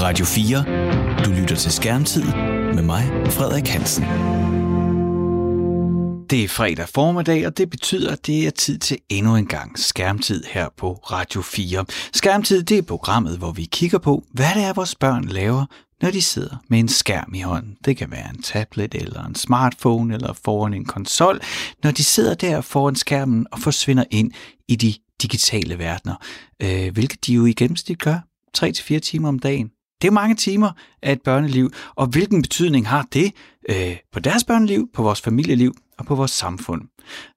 Radio 4. Du lytter til Skærmtid med mig, Frederik Hansen. Det er fredag formiddag, og det betyder, at det er tid til endnu en gang skærmtid her på Radio 4. Skærmtid det er programmet, hvor vi kigger på, hvad det er, vores børn laver, når de sidder med en skærm i hånden. Det kan være en tablet eller en smartphone eller foran en konsol, når de sidder der foran skærmen og forsvinder ind i de digitale verdener, øh, hvilket de jo i gennemsnit gør 3-4 timer om dagen. Det er mange timer af et børneliv, og hvilken betydning har det øh, på deres børneliv, på vores familieliv og på vores samfund?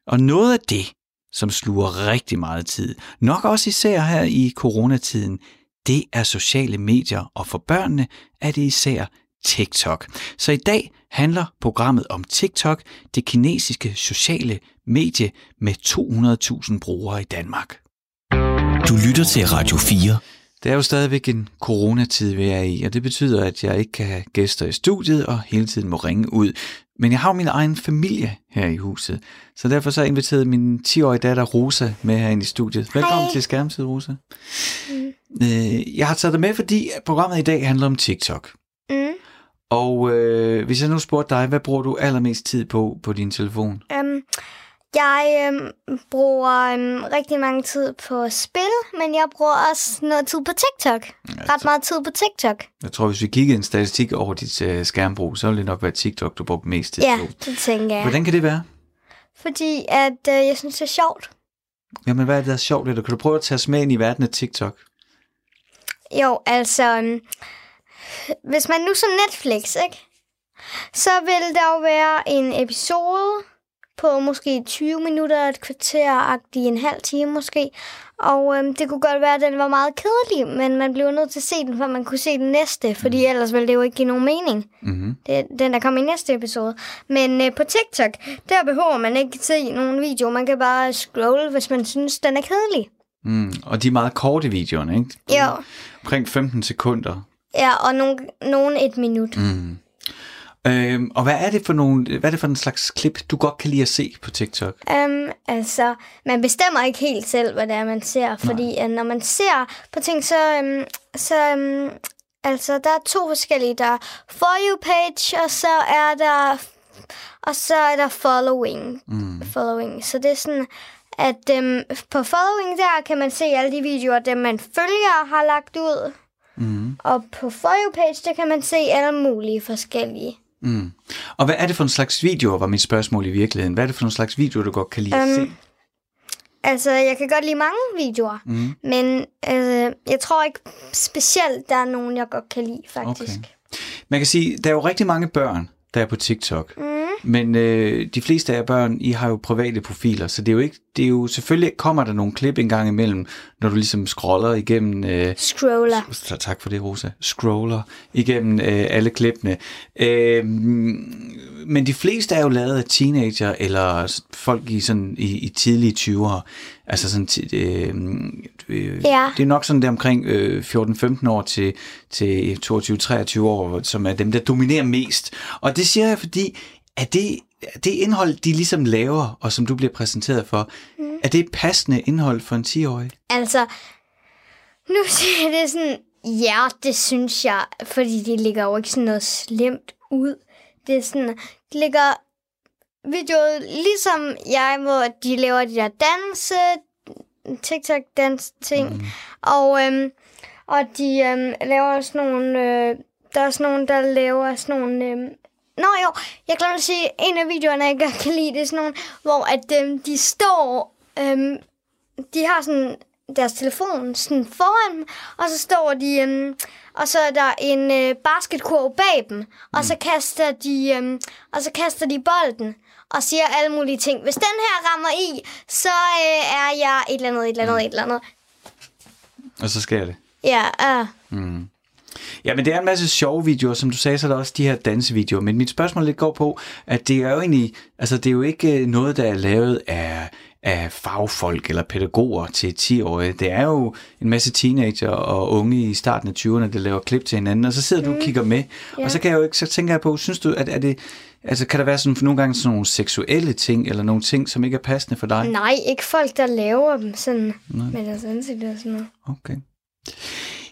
Og noget af det, som sluger rigtig meget tid, nok også især her i coronatiden, det er sociale medier, og for børnene er det især TikTok. Så i dag handler programmet om TikTok, det kinesiske sociale medie med 200.000 brugere i Danmark. Du lytter til Radio 4. Det er jo stadigvæk en coronatid, vi er i, og det betyder, at jeg ikke kan have gæster i studiet og hele tiden må ringe ud. Men jeg har jo min egen familie her i huset, så derfor så har jeg inviteret min 10-årige datter Rosa med herinde i studiet. Velkommen Hej. til Skærmtid, Rosa. Mm. Øh, jeg har taget dig med, fordi programmet i dag handler om TikTok. Mm. Og øh, hvis jeg nu spurgte dig, hvad bruger du allermest tid på på din telefon? Um, jeg um, bruger um, rigtig mange tid på spil, men jeg bruger også noget tid på TikTok. Ret meget tid på TikTok. Jeg tror, hvis vi kiggede en statistik over dit øh, skærmbrug, så ville det nok være TikTok, du brugte mest tid Ja, på. det tænker jeg. Hvordan kan det være? Fordi at uh, jeg synes, det er sjovt. Jamen, hvad er det, der er sjovt ved det? Kan du prøve at tage os med ind i verden af TikTok? Jo, altså, um, hvis man nu så Netflix, ikke? Så vil der jo være en episode på måske 20 minutter, et kvarter, en halv time måske. Og øhm, det kunne godt være, at den var meget kedelig, men man blev nødt til at se den, for man kunne se den næste, fordi Mm. ellers ville det jo ikke give nogen mening. Mm-hmm. Det den, der kommer i næste episode. Men øh, på TikTok, der behøver man ikke se nogen video. Man kan bare scrolle, hvis man synes, den er kedelig. Mm. Og de er meget korte videoerne, ikke? Jo. Omkring 15 sekunder. Ja, og nogen, nogen et minut. Mm. Øhm, og hvad er det for nogle, hvad er det for en slags klip, du godt kan lide at se på TikTok? Um, altså, man bestemmer ikke helt selv, hvad det er, man ser. Fordi uh, når man ser på ting, så... Um, så um, altså, der er to forskellige. Der er For You page, og så er der... Og så er der following. Mm. following. Så det er sådan, at um, på following der kan man se alle de videoer, dem man følger har lagt ud. Mm. Og på For You page, der kan man se alle mulige forskellige. Mm. Og hvad er det for en slags videoer, var mit spørgsmål i virkeligheden? Hvad er det for en slags videoer, du godt kan lide at Øhm, se? Altså, jeg kan godt lide mange videoer. Mm. Men øh, jeg tror ikke specielt, der er nogen, jeg godt kan lide, faktisk. Okay. Man kan sige, der er jo rigtig mange børn, der er på TikTok. Mm. Men øh, de fleste af jer børn, I har jo private profiler, så det er jo ikke, det er jo selvfølgelig kommer der nogle klip en gang imellem, når du ligesom scroller igennem, øh, Scroller. så tak for det Rosa, scroller igennem øh, alle klippene. Øh, men de fleste er jo lavet af teenager eller folk i sådan i, i tidlige 20'ere. Altså sådan, øh, øh, Ja. det er nok sådan der omkring øh, 14-15 år til, til 22-23 år, som er dem, der dominerer mest. Og det siger jeg, fordi er det, er det indhold, de ligesom laver, og som du bliver præsenteret for, mm. er det passende indhold for en 10-årig? Altså, nu siger jeg det sådan, ja, det synes jeg, fordi de ligger jo ikke sådan noget slemt ud. Det er sådan, de ligger videoer ligesom jeg, hvor de laver de der danse, TikTok-dans ting. Mm. Og, øhm, og de øhm, laver sådan nogle, øh, der er sådan nogle, der laver sådan nogle, øhm, Nå jo, jeg glemte at sige, en af videoerne, jeg godt kan lide, det er sådan nogle, hvor at, øhm, de står, øhm, de har sådan deres telefon sådan foran dem, og så står de, øhm, og så er der en øh, basketkurv bag dem, og så kaster de, øhm, og så kaster de bolden og siger alle mulige ting. Hvis den her rammer i, så øh, er jeg et eller andet, et eller andet, et eller andet. Og så sker det. Ja, uh, Mm. Ja, men det er en masse sjove videoer, som du sagde, så er der også de her dansevideoer. Men mit spørgsmål lidt går på, at det er jo egentlig, altså det er jo ikke øh, noget, der er lavet af, af fagfolk eller pædagoger til 10-årige. Det er jo en masse teenager og unge i starten af 20'erne, der laver klip til hinanden, og så sidder du og kigger med. Ja. Og så, kan jeg jo ikke, så tænker jeg på, synes du, at er det, altså kan der være sådan, nogle gange sådan nogle seksuelle ting, eller nogle ting, som ikke er passende for dig? nej, ikke folk, der laver dem sådan med deres ansigt og sådan noget. Okay.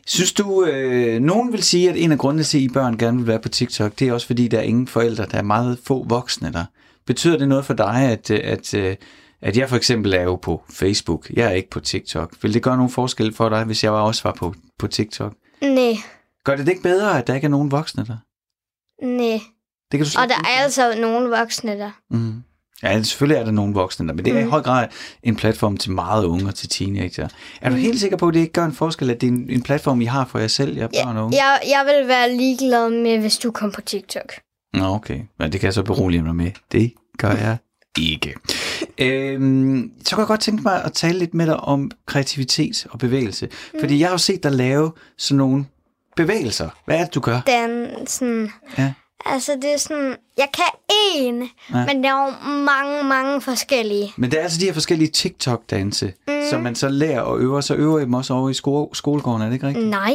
Synes du, øh, nogen vil sige, at en af grundene til, at I børn gerne vil være på TikTok, det er også fordi, der er ingen forældre, der er meget få voksne der. Betyder det noget for dig, at, øh, at, øh, at jeg for eksempel er jo på Facebook, jeg er ikke på TikTok. Vil det gøre nogen forskel for dig, hvis jeg også var på, på TikTok? Nej, Gør det det ikke bedre, at der ikke er nogen voksne der? nej. Det kan du Og der er altså nogle voksne der. Mm. Ja, selvfølgelig er der nogen voksne der, men det er i Mm. høj grad en platform til meget unge og til teenager. Er du Mm. helt sikker på, at det ikke gør en forskel, at det er en, en platform, I har for jer selv, jer børn og unge? Jeg, jeg vil være ligeglad med, hvis du kom på TikTok. Nå, okay. Men det kan jeg så berolige mig med. Det gør jeg ikke. øhm, så kunne jeg godt tænke mig at tale lidt med dig om kreativitet og bevægelse. Fordi jeg har jo set dig lave sådan nogle bevægelser. Hvad er det, du gør? Den sådan... Ja. Altså, det er sådan... Jeg kan én, Ja. men der er jo mange, mange forskellige. Men det er altså de her forskellige TikTok-danse, mm. som man så lærer og øver. Så øver I dem også over i sko- skolegården, er det ikke rigtigt? Nej.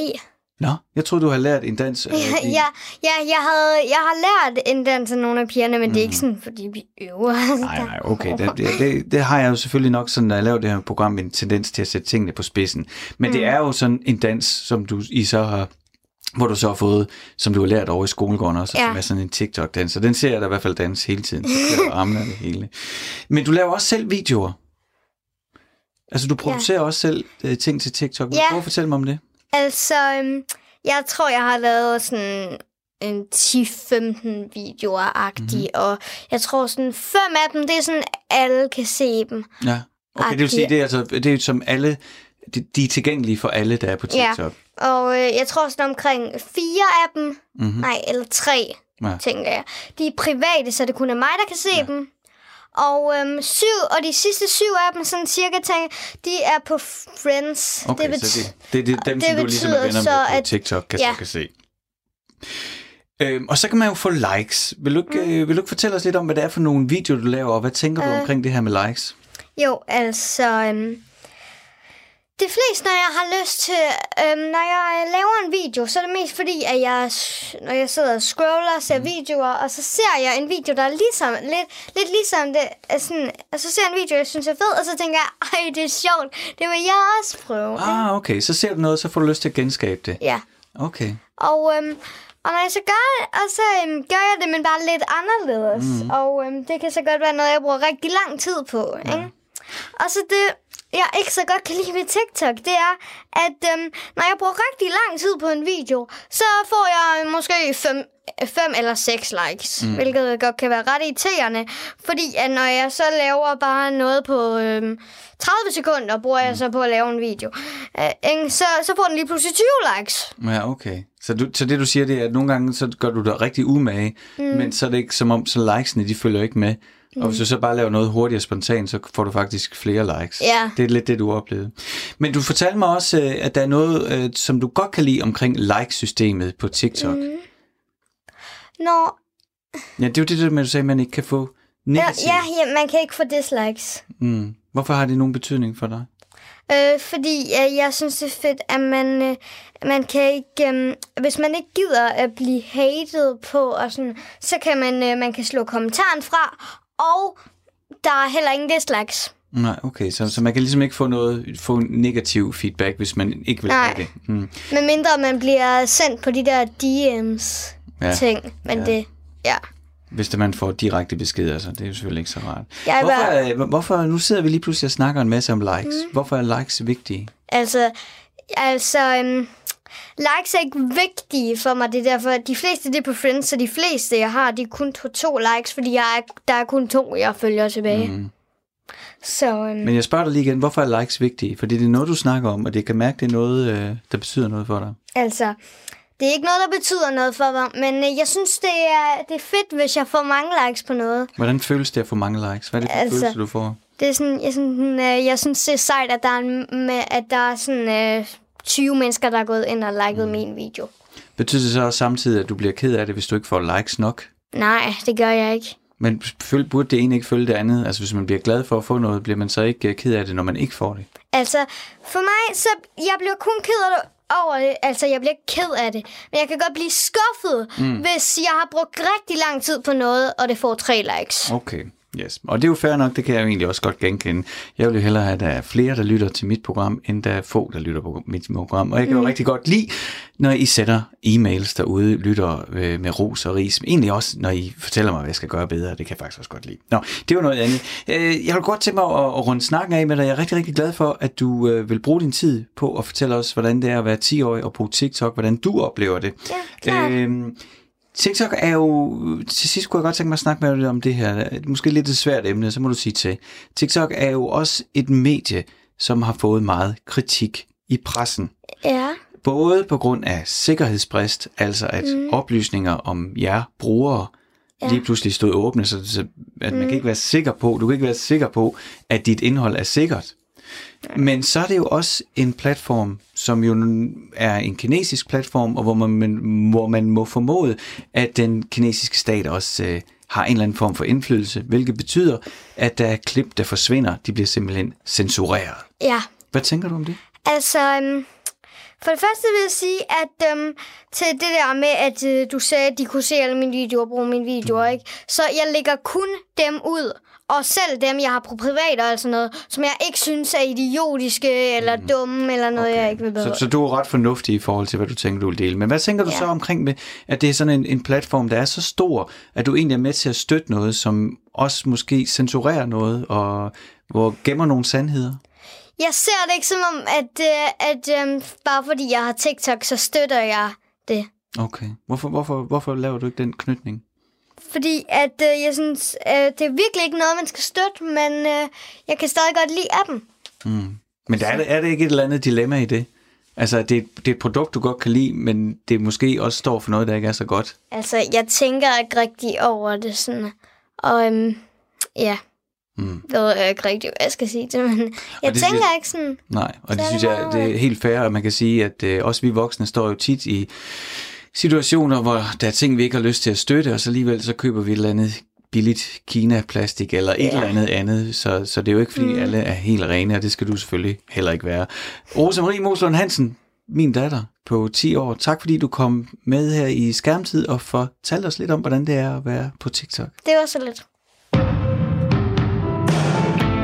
Nå, jeg troede, du havde lært en dans. Øh, i- Ja, ja jeg, havde, jeg har lært en dans af nogle af pigerne, men mm. det er ikke sådan, fordi vi øver. Nej, nej, okay. Det, det, det, det har jeg jo selvfølgelig nok sådan, når jeg laver det her program, en tendens til at sætte tingene på spidsen. Men mm. det er jo sådan en dans, som du I så har hvor du så har fået, som du har lært over i skolegården også, ja. Som er sådan en TikTok-dans. Så den ser jeg da i hvert fald dans hele tiden. Så armene og det hele. Men du laver også selv videoer. Altså, du producerer ja. også selv øh, ting til TikTok. Vil du Ja. prøve at fortælle mig om det? Altså, øhm, jeg tror, jeg har lavet sådan en 10-15 videoer-agtige, mm. og jeg tror sådan fem af dem, det er sådan, alle kan se dem. Ja. Okay, det vil sige, det er, altså, det er som alle, de, de er tilgængelige for alle, der er på Ja. TikTok. Og øh, jeg tror sådan omkring fire af dem, Mhm. mm-hmm. nej, eller tre, Ja. ja. tænker jeg. De er private, så det kun er mig, der kan se ja. dem. Og øhm, syv, og de sidste syv af dem, sådan cirka, tænker, de er på Friends. Okay, det så det, det, det er dem, det som du ligesom er venner med på at- TikTok, kan, ja. så kan se. Øhm, og så kan man jo få likes. Vil du, ikke, mm. øh, vil du ikke fortælle os lidt om, hvad det er for nogle videoer, du laver, og hvad tænker du Øh. omkring det her med likes? Jo, altså... Øhm, det fleste, når jeg har lyst til... Øhm, når jeg laver en video, så er det mest fordi, at jeg, når jeg sidder og scroller og ser mm. videoer, og så ser jeg en video, der er ligesom, lidt, lidt ligesom det, er sådan, og så ser jeg en video, jeg synes er fed, og så tænker jeg, ej, det er sjovt, det vil jeg også prøve. Ah, okay. Så ser du noget, så får du lyst til at genskabe det. Ja. Okay. Og, øhm, og når jeg så gør det, og så øhm, gør jeg det, men bare lidt anderledes. Mm. Og øhm, det kan så godt være noget, jeg bruger rigtig lang tid på. Ja. Ikke? Og så det, jeg ikke så godt kan lide ved TikTok, det er, at øhm, når jeg bruger rigtig lang tid på en video, så får jeg måske fem, fem eller seks likes, mm. hvilket godt kan være ret irriterende. Fordi at når jeg så laver bare noget på øhm, 30 sekunder, bruger jeg så på at lave en video, øh, så, så får den lige pludselig 20 likes. Ja, okay. Så, du, så det, du siger, det er, at nogle gange, så gør du dig rigtig umage, mm. men så er det ikke som om, så likesene, de følger ikke med. Mm. Og hvis du så bare laver noget hurtigt og spontant, så får du faktisk flere likes. Ja. Det er lidt det, du oplevede. Men du fortalte mig også, øh, at der er noget, øh, som du godt kan lide omkring like-systemet på TikTok. Mm. Nå, Ja, det er jo det, der med, at du sagde, at man ikke kan få negativt. ja, ja, man kan ikke få dislikes. Mm. Hvorfor har det nogen betydning for dig? Øh, fordi øh, jeg synes, det er fedt, at man, øh, man kan ikke... Øh, hvis man ikke gider at blive hated på, og sådan, så kan man, øh, man kan slå kommentaren fra, og der er heller ingen dislikes. Nej, okay, så, så man kan ligesom ikke få noget få negativ feedback, hvis man ikke vil Nej. have det. Mm. Medmindre man bliver sendt på de der DM's Ja. ting. Men Ja. det... Ja. Hvis det, man får direkte beskeder, så det er jo selvfølgelig ikke så rart. Jeg Hvorfor, bare- er, hvorfor, nu sidder vi lige pludselig og snakker en masse om likes. Mm. Hvorfor er likes vigtige? Altså, altså øhm, likes er ikke vigtige for mig. Det er derfor, at de fleste det er på Friends, så de fleste, jeg har, de er kun på to likes, fordi jeg er, der er kun to, jeg følger tilbage. Mm. Så øhm, Men jeg spørger dig lige igen, hvorfor er likes vigtige? Fordi det er noget, du snakker om, og det kan mærke, det er noget, øh, der betyder noget for dig. altså, det er ikke noget, der betyder noget for mig, men øh, jeg synes, det er, det er fedt, hvis jeg får mange likes på noget. Hvordan føles det at få mange likes? Hvad er det for Altså- følelse, du får? Det er sådan, jeg, sådan, øh, jeg synes, det er sejt, at der er, en, med, at der er sådan, øh, 20 mennesker, der er gået ind og liket mm. min video. Betyder det så også samtidig, at du bliver ked af det, hvis du ikke får likes nok? Nej, det gør jeg ikke. Men burde det ene ikke følge det andet? Altså hvis man bliver glad for at få noget, bliver man så ikke øh, ked af det, når man ikke får det? Altså, for mig, så jeg bliver kun ked af det over det. Altså, jeg bliver ikke ked af det. Men jeg kan godt blive skuffet, mm. hvis jeg har brugt rigtig lang tid på noget, og det får tre likes. Okay. Yes. Og det er jo fair nok, det kan jeg jo egentlig også godt genkende. Jeg vil jo hellere have, at der er flere, der lytter til mit program, end der er få, der lytter på mit program. Og jeg kan jo rigtig godt lide, når I sætter e-mails derude, lytter øh, med ros og ris. Egentlig også, når I fortæller mig, hvad jeg skal gøre bedre. Det kan jeg faktisk også godt lide. Nå, det var noget andet. Øh, jeg vil godt tænke mig at, at runde snakken af med dig. Jeg er rigtig, rigtig glad for, at du øh, vil bruge din tid på at fortælle os, hvordan det er at være 10-årig og bruge TikTok, hvordan du oplever det. Ja, klart. Øhm, TikTok er jo, til sidst kunne jeg godt tænke mig at snakke med dig om det her, måske lidt et svært emne, så må du sige til. TikTok er jo også et medie, som har fået meget kritik i pressen. Ja. Både på grund af sikkerhedsbrist, altså at mm. oplysninger om jer brugere ja. lige pludselig stod åbne, så, at man kan ikke være sikker på, du kan ikke være sikker på, at dit indhold er sikkert. Men så er det jo også en platform, som jo er en kinesisk platform, og hvor man, hvor man må formode, at den kinesiske stat også øh, har en eller anden form for indflydelse, hvilket betyder, at der er klip, der forsvinder. De bliver simpelthen censureret. Ja. Hvad tænker du om det? Altså, øhm, for det første vil jeg sige, at øhm, til det der med, at øh, du sagde, at de kunne se alle mine videoer og bruge mine videoer, ikke? Så jeg lægger kun dem ud, og selv dem, jeg har på privat og sådan noget, som jeg ikke synes er idiotiske eller mm. dumme eller noget, okay. jeg ikke vil bedre. Så, så du er ret fornuftig i forhold til, hvad du tænker, du vil dele. Men hvad tænker du Ja. så omkring med, at det er sådan en, en platform, der er så stor, at du egentlig er med til at støtte noget, som også måske censurerer noget, og hvor gemmer nogle sandheder? Jeg ser det ikke som om, at, øh, at øhm, bare fordi jeg har TikTok, så støtter jeg det. Okay. Hvorfor, hvorfor, hvorfor laver du ikke den knytning? Fordi at øh, jeg synes, øh, det er virkelig ikke noget, man skal støtte, men øh, jeg kan stadig godt lide appen. Men der er, det, er det ikke et eller andet dilemma i det? Altså, det, er- det er et produkt, du godt kan lide, men det måske også står for noget, der ikke er så godt. Altså, jeg tænker ikke rigtig over det sådan. Og øhm, ja, Mm. ved jeg ikke rigtig, hvad jeg skal sige til, men jeg det tænker synes- ikke sådan... Nej, og det synes det jeg, det er helt fair, at man kan sige, at øh, også vi voksne står jo tit i situationer, hvor der er ting, vi ikke har lyst til at støtte, og så alligevel så køber vi et eller andet billigt Kina-plastik eller et Ja. eller andet andet, så, så det er jo ikke, fordi mm. alle er helt rene, og det skal du selvfølgelig heller ikke være. Rosa Marie Moslund Hansen, min datter på 10 år, tak fordi du kom med her i skærmtid og fortalte os lidt om, hvordan det er at være på TikTok. Det var så lidt.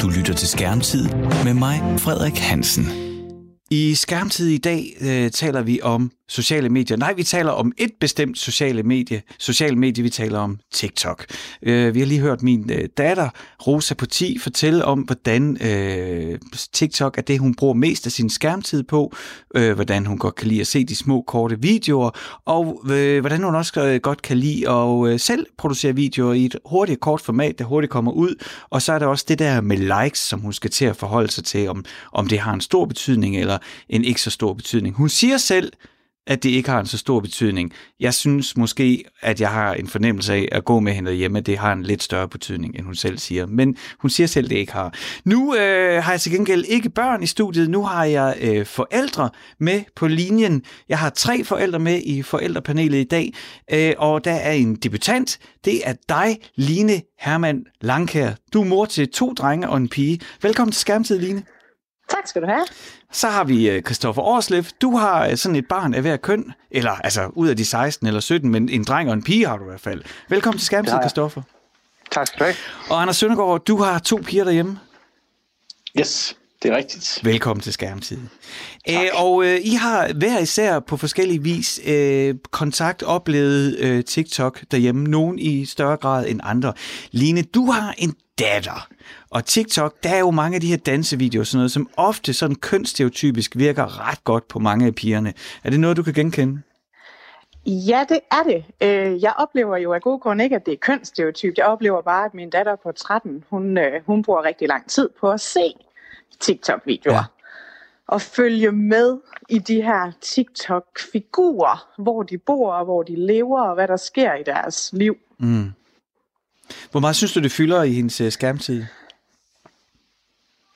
Du lytter til Skærmtid med mig, Frederik Hansen. I skærmtid i dag øh, taler vi om sociale medier. Nej, vi taler om et bestemt sociale medie. Sociale medie, vi taler om TikTok. Øh, vi har lige hørt min øh, datter, Rosa på 10, fortælle om, hvordan øh, TikTok er det, hun bruger mest af sin skærmtid på. Øh, hvordan hun godt kan lide at se de små, korte videoer. Og øh, hvordan hun også øh, godt kan lide at øh, selv producere videoer i et hurtigt, kort format, der hurtigt kommer ud. Og så er der også det der med likes, som hun skal til at forholde sig til, om, om det har en stor betydning eller en ikke så stor betydning. Hun siger selv, at det ikke har en så stor betydning. Jeg synes måske, at jeg har en fornemmelse af at gå med hende hjemme, at det har en lidt større betydning, end hun selv siger. Men hun siger selv, at det ikke har. Nu øh, har jeg til gengæld ikke børn i studiet. Nu har jeg øh, forældre med på linjen. Jeg har tre forældre med i forældrepanelet i dag, øh, og der er en debutant. Det er dig, Line Hermann Langkær. Du er mor til to drenge og en pige. Velkommen til Skærmtid, Line. Tak skal du have. Så har vi øh, Christoffer Årslev. Du har øh, sådan et barn af hver køn, eller altså ud af de 16 eller 17, men en dreng og en pige har du i hvert fald. Velkommen til Skærmtid. Christoffer. Tak skal du have. Og Anders Søndergaard, du har to piger derhjemme. Yes, det er rigtigt. Velkommen til Skærmtid. Æ, og øh, I har hver især på forskellige vis øh, kontakt oplevet øh, TikTok derhjemme, nogen i større grad end andre. Line, du har en datter, og TikTok, der er jo mange af de her dansevideoer, sådan noget, som ofte sådan kønsstereotypisk virker ret godt på mange af pigerne. Er det noget, du kan genkende? Ja, det er det. Øh, Jeg oplever jo af gode grunde ikke, at det er kønsstereotypt. Jeg oplever bare, at min datter på 13, hun, øh, hun bruger rigtig lang tid på at se TikTok-videoer. Ja. Og følge med i de her TikTok-figurer, hvor de bor, og hvor de lever, og hvad der sker i deres liv. Mm. Hvor meget synes du, det fylder i hendes øh, skærmtid?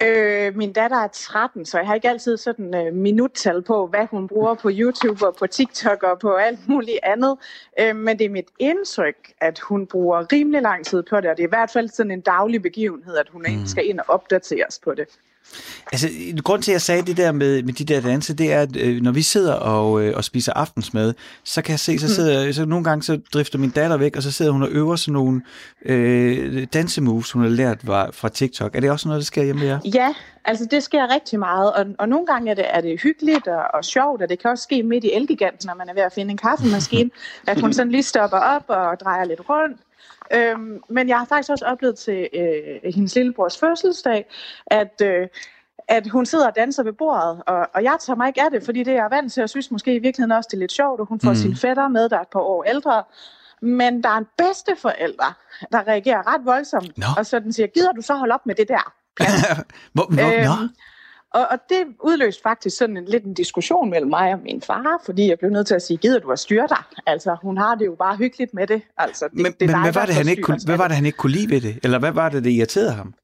Øh, min datter er 13, så jeg har ikke altid sådan øh, minuttal på, hvad hun bruger på YouTube og på TikTok og på alt muligt andet. Øh, men det er mit indtryk, at hun bruger rimelig lang tid på det, og det er i hvert fald sådan en daglig begivenhed, at hun mm. skal ind og opdateres på det. Altså, grund til, at jeg sagde det der med, med de der danse, det er, at øh, når vi sidder og, øh, og spiser aftensmad, så kan jeg se, så sidder så nogle gange så drifter min datter væk, og så sidder hun og øver sådan nogle øh, dansemoves, hun har lært var, fra TikTok. Er det også noget, der sker hjemme jer? Ja, altså det sker rigtig meget, og, og nogle gange er det, er det hyggeligt og, og sjovt, og det kan også ske midt i Elgiganten, når man er ved at finde en kaffemaskine, at hun sådan lige stopper op og drejer lidt rundt. Øhm, men jeg har faktisk også oplevet til øh, hendes lillebrors fødselsdag, at, øh, at hun sidder og danser ved bordet, og, og jeg tager mig ikke af det, fordi det er jeg vant til, og synes måske i virkeligheden også, det er lidt sjovt, og hun får mm. sine fætter med, der er et par år ældre. Men der er en bedsteforælder, der reagerer ret voldsomt, Nå. og så den siger, gider du så holde op med det der? hvor, hvor, Øhm, nå? Og, og det udløste faktisk sådan en, lidt en diskussion mellem mig og min far, fordi jeg blev nødt til at sige, gider du at styre dig? Altså, hun har det jo bare hyggeligt med det. Altså, det, Men, det men dig, hvad, var der det, han ikke kunne, hvad var det, han ikke kunne lide ved det? Eller hvad var det, det irriterede ham?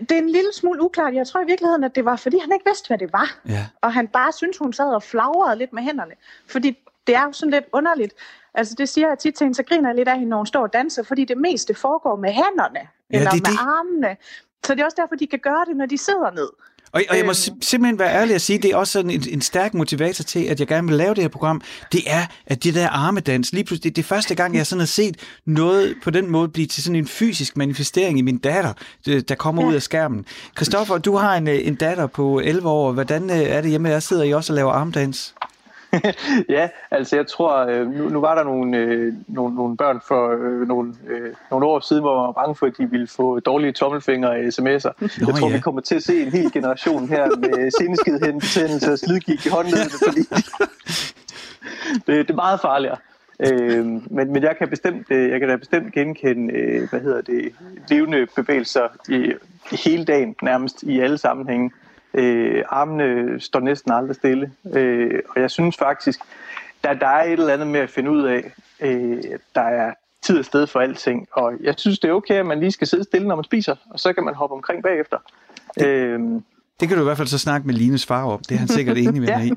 Det er en lille smule uklart. Jeg tror i virkeligheden, at det var, fordi han ikke vidste, hvad det var. Ja. Og han bare syntes, hun sad og flagrede lidt med hænderne. Fordi det er jo sådan lidt underligt. Altså det siger jeg tit til hende, så griner jeg lidt af hende, når hun står og danser, fordi det meste foregår med hænderne, Ja, eller det med det. armene. Så det er også derfor, de kan gøre det, når de sidder ned. Og, og jeg må Øhm. sim- simpelthen være ærlig at sige, det er også sådan en, en stærk motivator til, at jeg gerne vil lave det her program, det er, at det der armedans, lige pludselig, det, det er første gang, jeg sådan har set noget på den måde blive til sådan en fysisk manifestering i min datter, det- der kommer ja. ud af skærmen. Christoffer, du har en, øh, en datter på 11 år. Hvordan øh, er det hjemme? Jeg sidder I også og laver armdans? ja, altså jeg tror, øh, nu, nu var der nogle, øh, nogle, nogle børn for øh, nogle, øh, nogle år siden, hvor man var bange for, at de ville få dårlige tommelfingre af sms'er. jeg tror, ja. vi kommer til at se en hel generation her med sindeskidhedbetændelse og slidgik i håndledene, fordi det, det er meget farligere. Øh, men, men jeg kan bestemt, øh, jeg kan da bestemt genkende, øh, hvad hedder det, levende bevægelser i, hele dagen, nærmest i alle sammenhænge. Øh, armene står næsten aldrig stille, øh, og jeg synes faktisk, der, der er et eller andet med at finde ud af, øh, der er tid og sted for alting, og jeg synes, det er okay, at man lige skal sidde stille, når man spiser, og så kan man hoppe omkring bagefter. Øh, Det kan du i hvert fald så snakke med Lines far om. Det er han sikkert enig med mig i.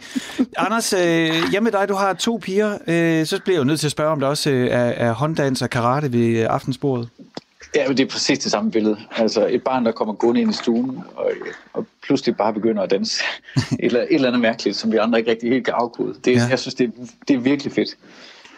Anders, øh, hjemme med dig, du har to piger. Øh, så bliver jeg jo nødt til at spørge, om der også øh, er, er hånddans og karate ved øh, aftensbordet. Ja, men det er præcis det samme billede. Altså et barn, der kommer gående ind i stuen, og, og pludselig bare begynder at danse. Et eller, et eller andet mærkeligt, som vi andre ikke rigtig helt kan afkode. Det, Ja. Jeg synes, det, det er virkelig fedt.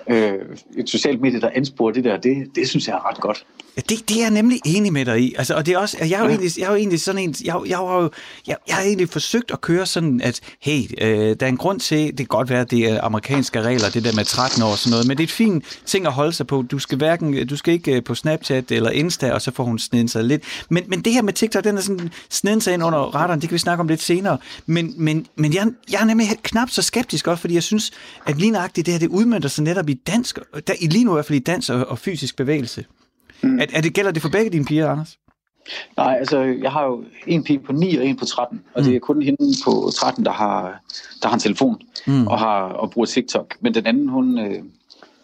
Øh, et socialt medie, der ansporer det der, det, det synes jeg er ret godt. Det, det er jeg nemlig enig med dig i. Altså, og det er også, jeg er jo, ja. egentlig, jeg er jo egentlig sådan en, jeg, jeg, har jo, jeg, jeg har egentlig forsøgt at køre sådan, at hey, øh, der er en grund til, det kan godt være, at det er amerikanske regler, det der med 13 år og sådan noget, men det er et fint ting at holde sig på. Du skal hverken, du skal ikke øh, på Snapchat eller Insta, og så får hun snedet sig lidt. Men, men det her med TikTok, den er sådan snedet sig ind under radaren, det kan vi snakke om lidt senere. Men, men, men jeg, jeg er nemlig knap så skeptisk også, fordi jeg synes, at lige nøjagtigt det her, det udmønter sig netop i dansk, der, i lige nu i hvert fald i dans og, og fysisk bevægelse. Mm. Er, er det, gælder det for begge dine piger, Anders? Nej, altså jeg har jo en pige på 9 og en på 13, og mm. det er kun hende på 13, der har, der har en telefon mm. og, har, og bruger TikTok. Men den anden, hun, øh,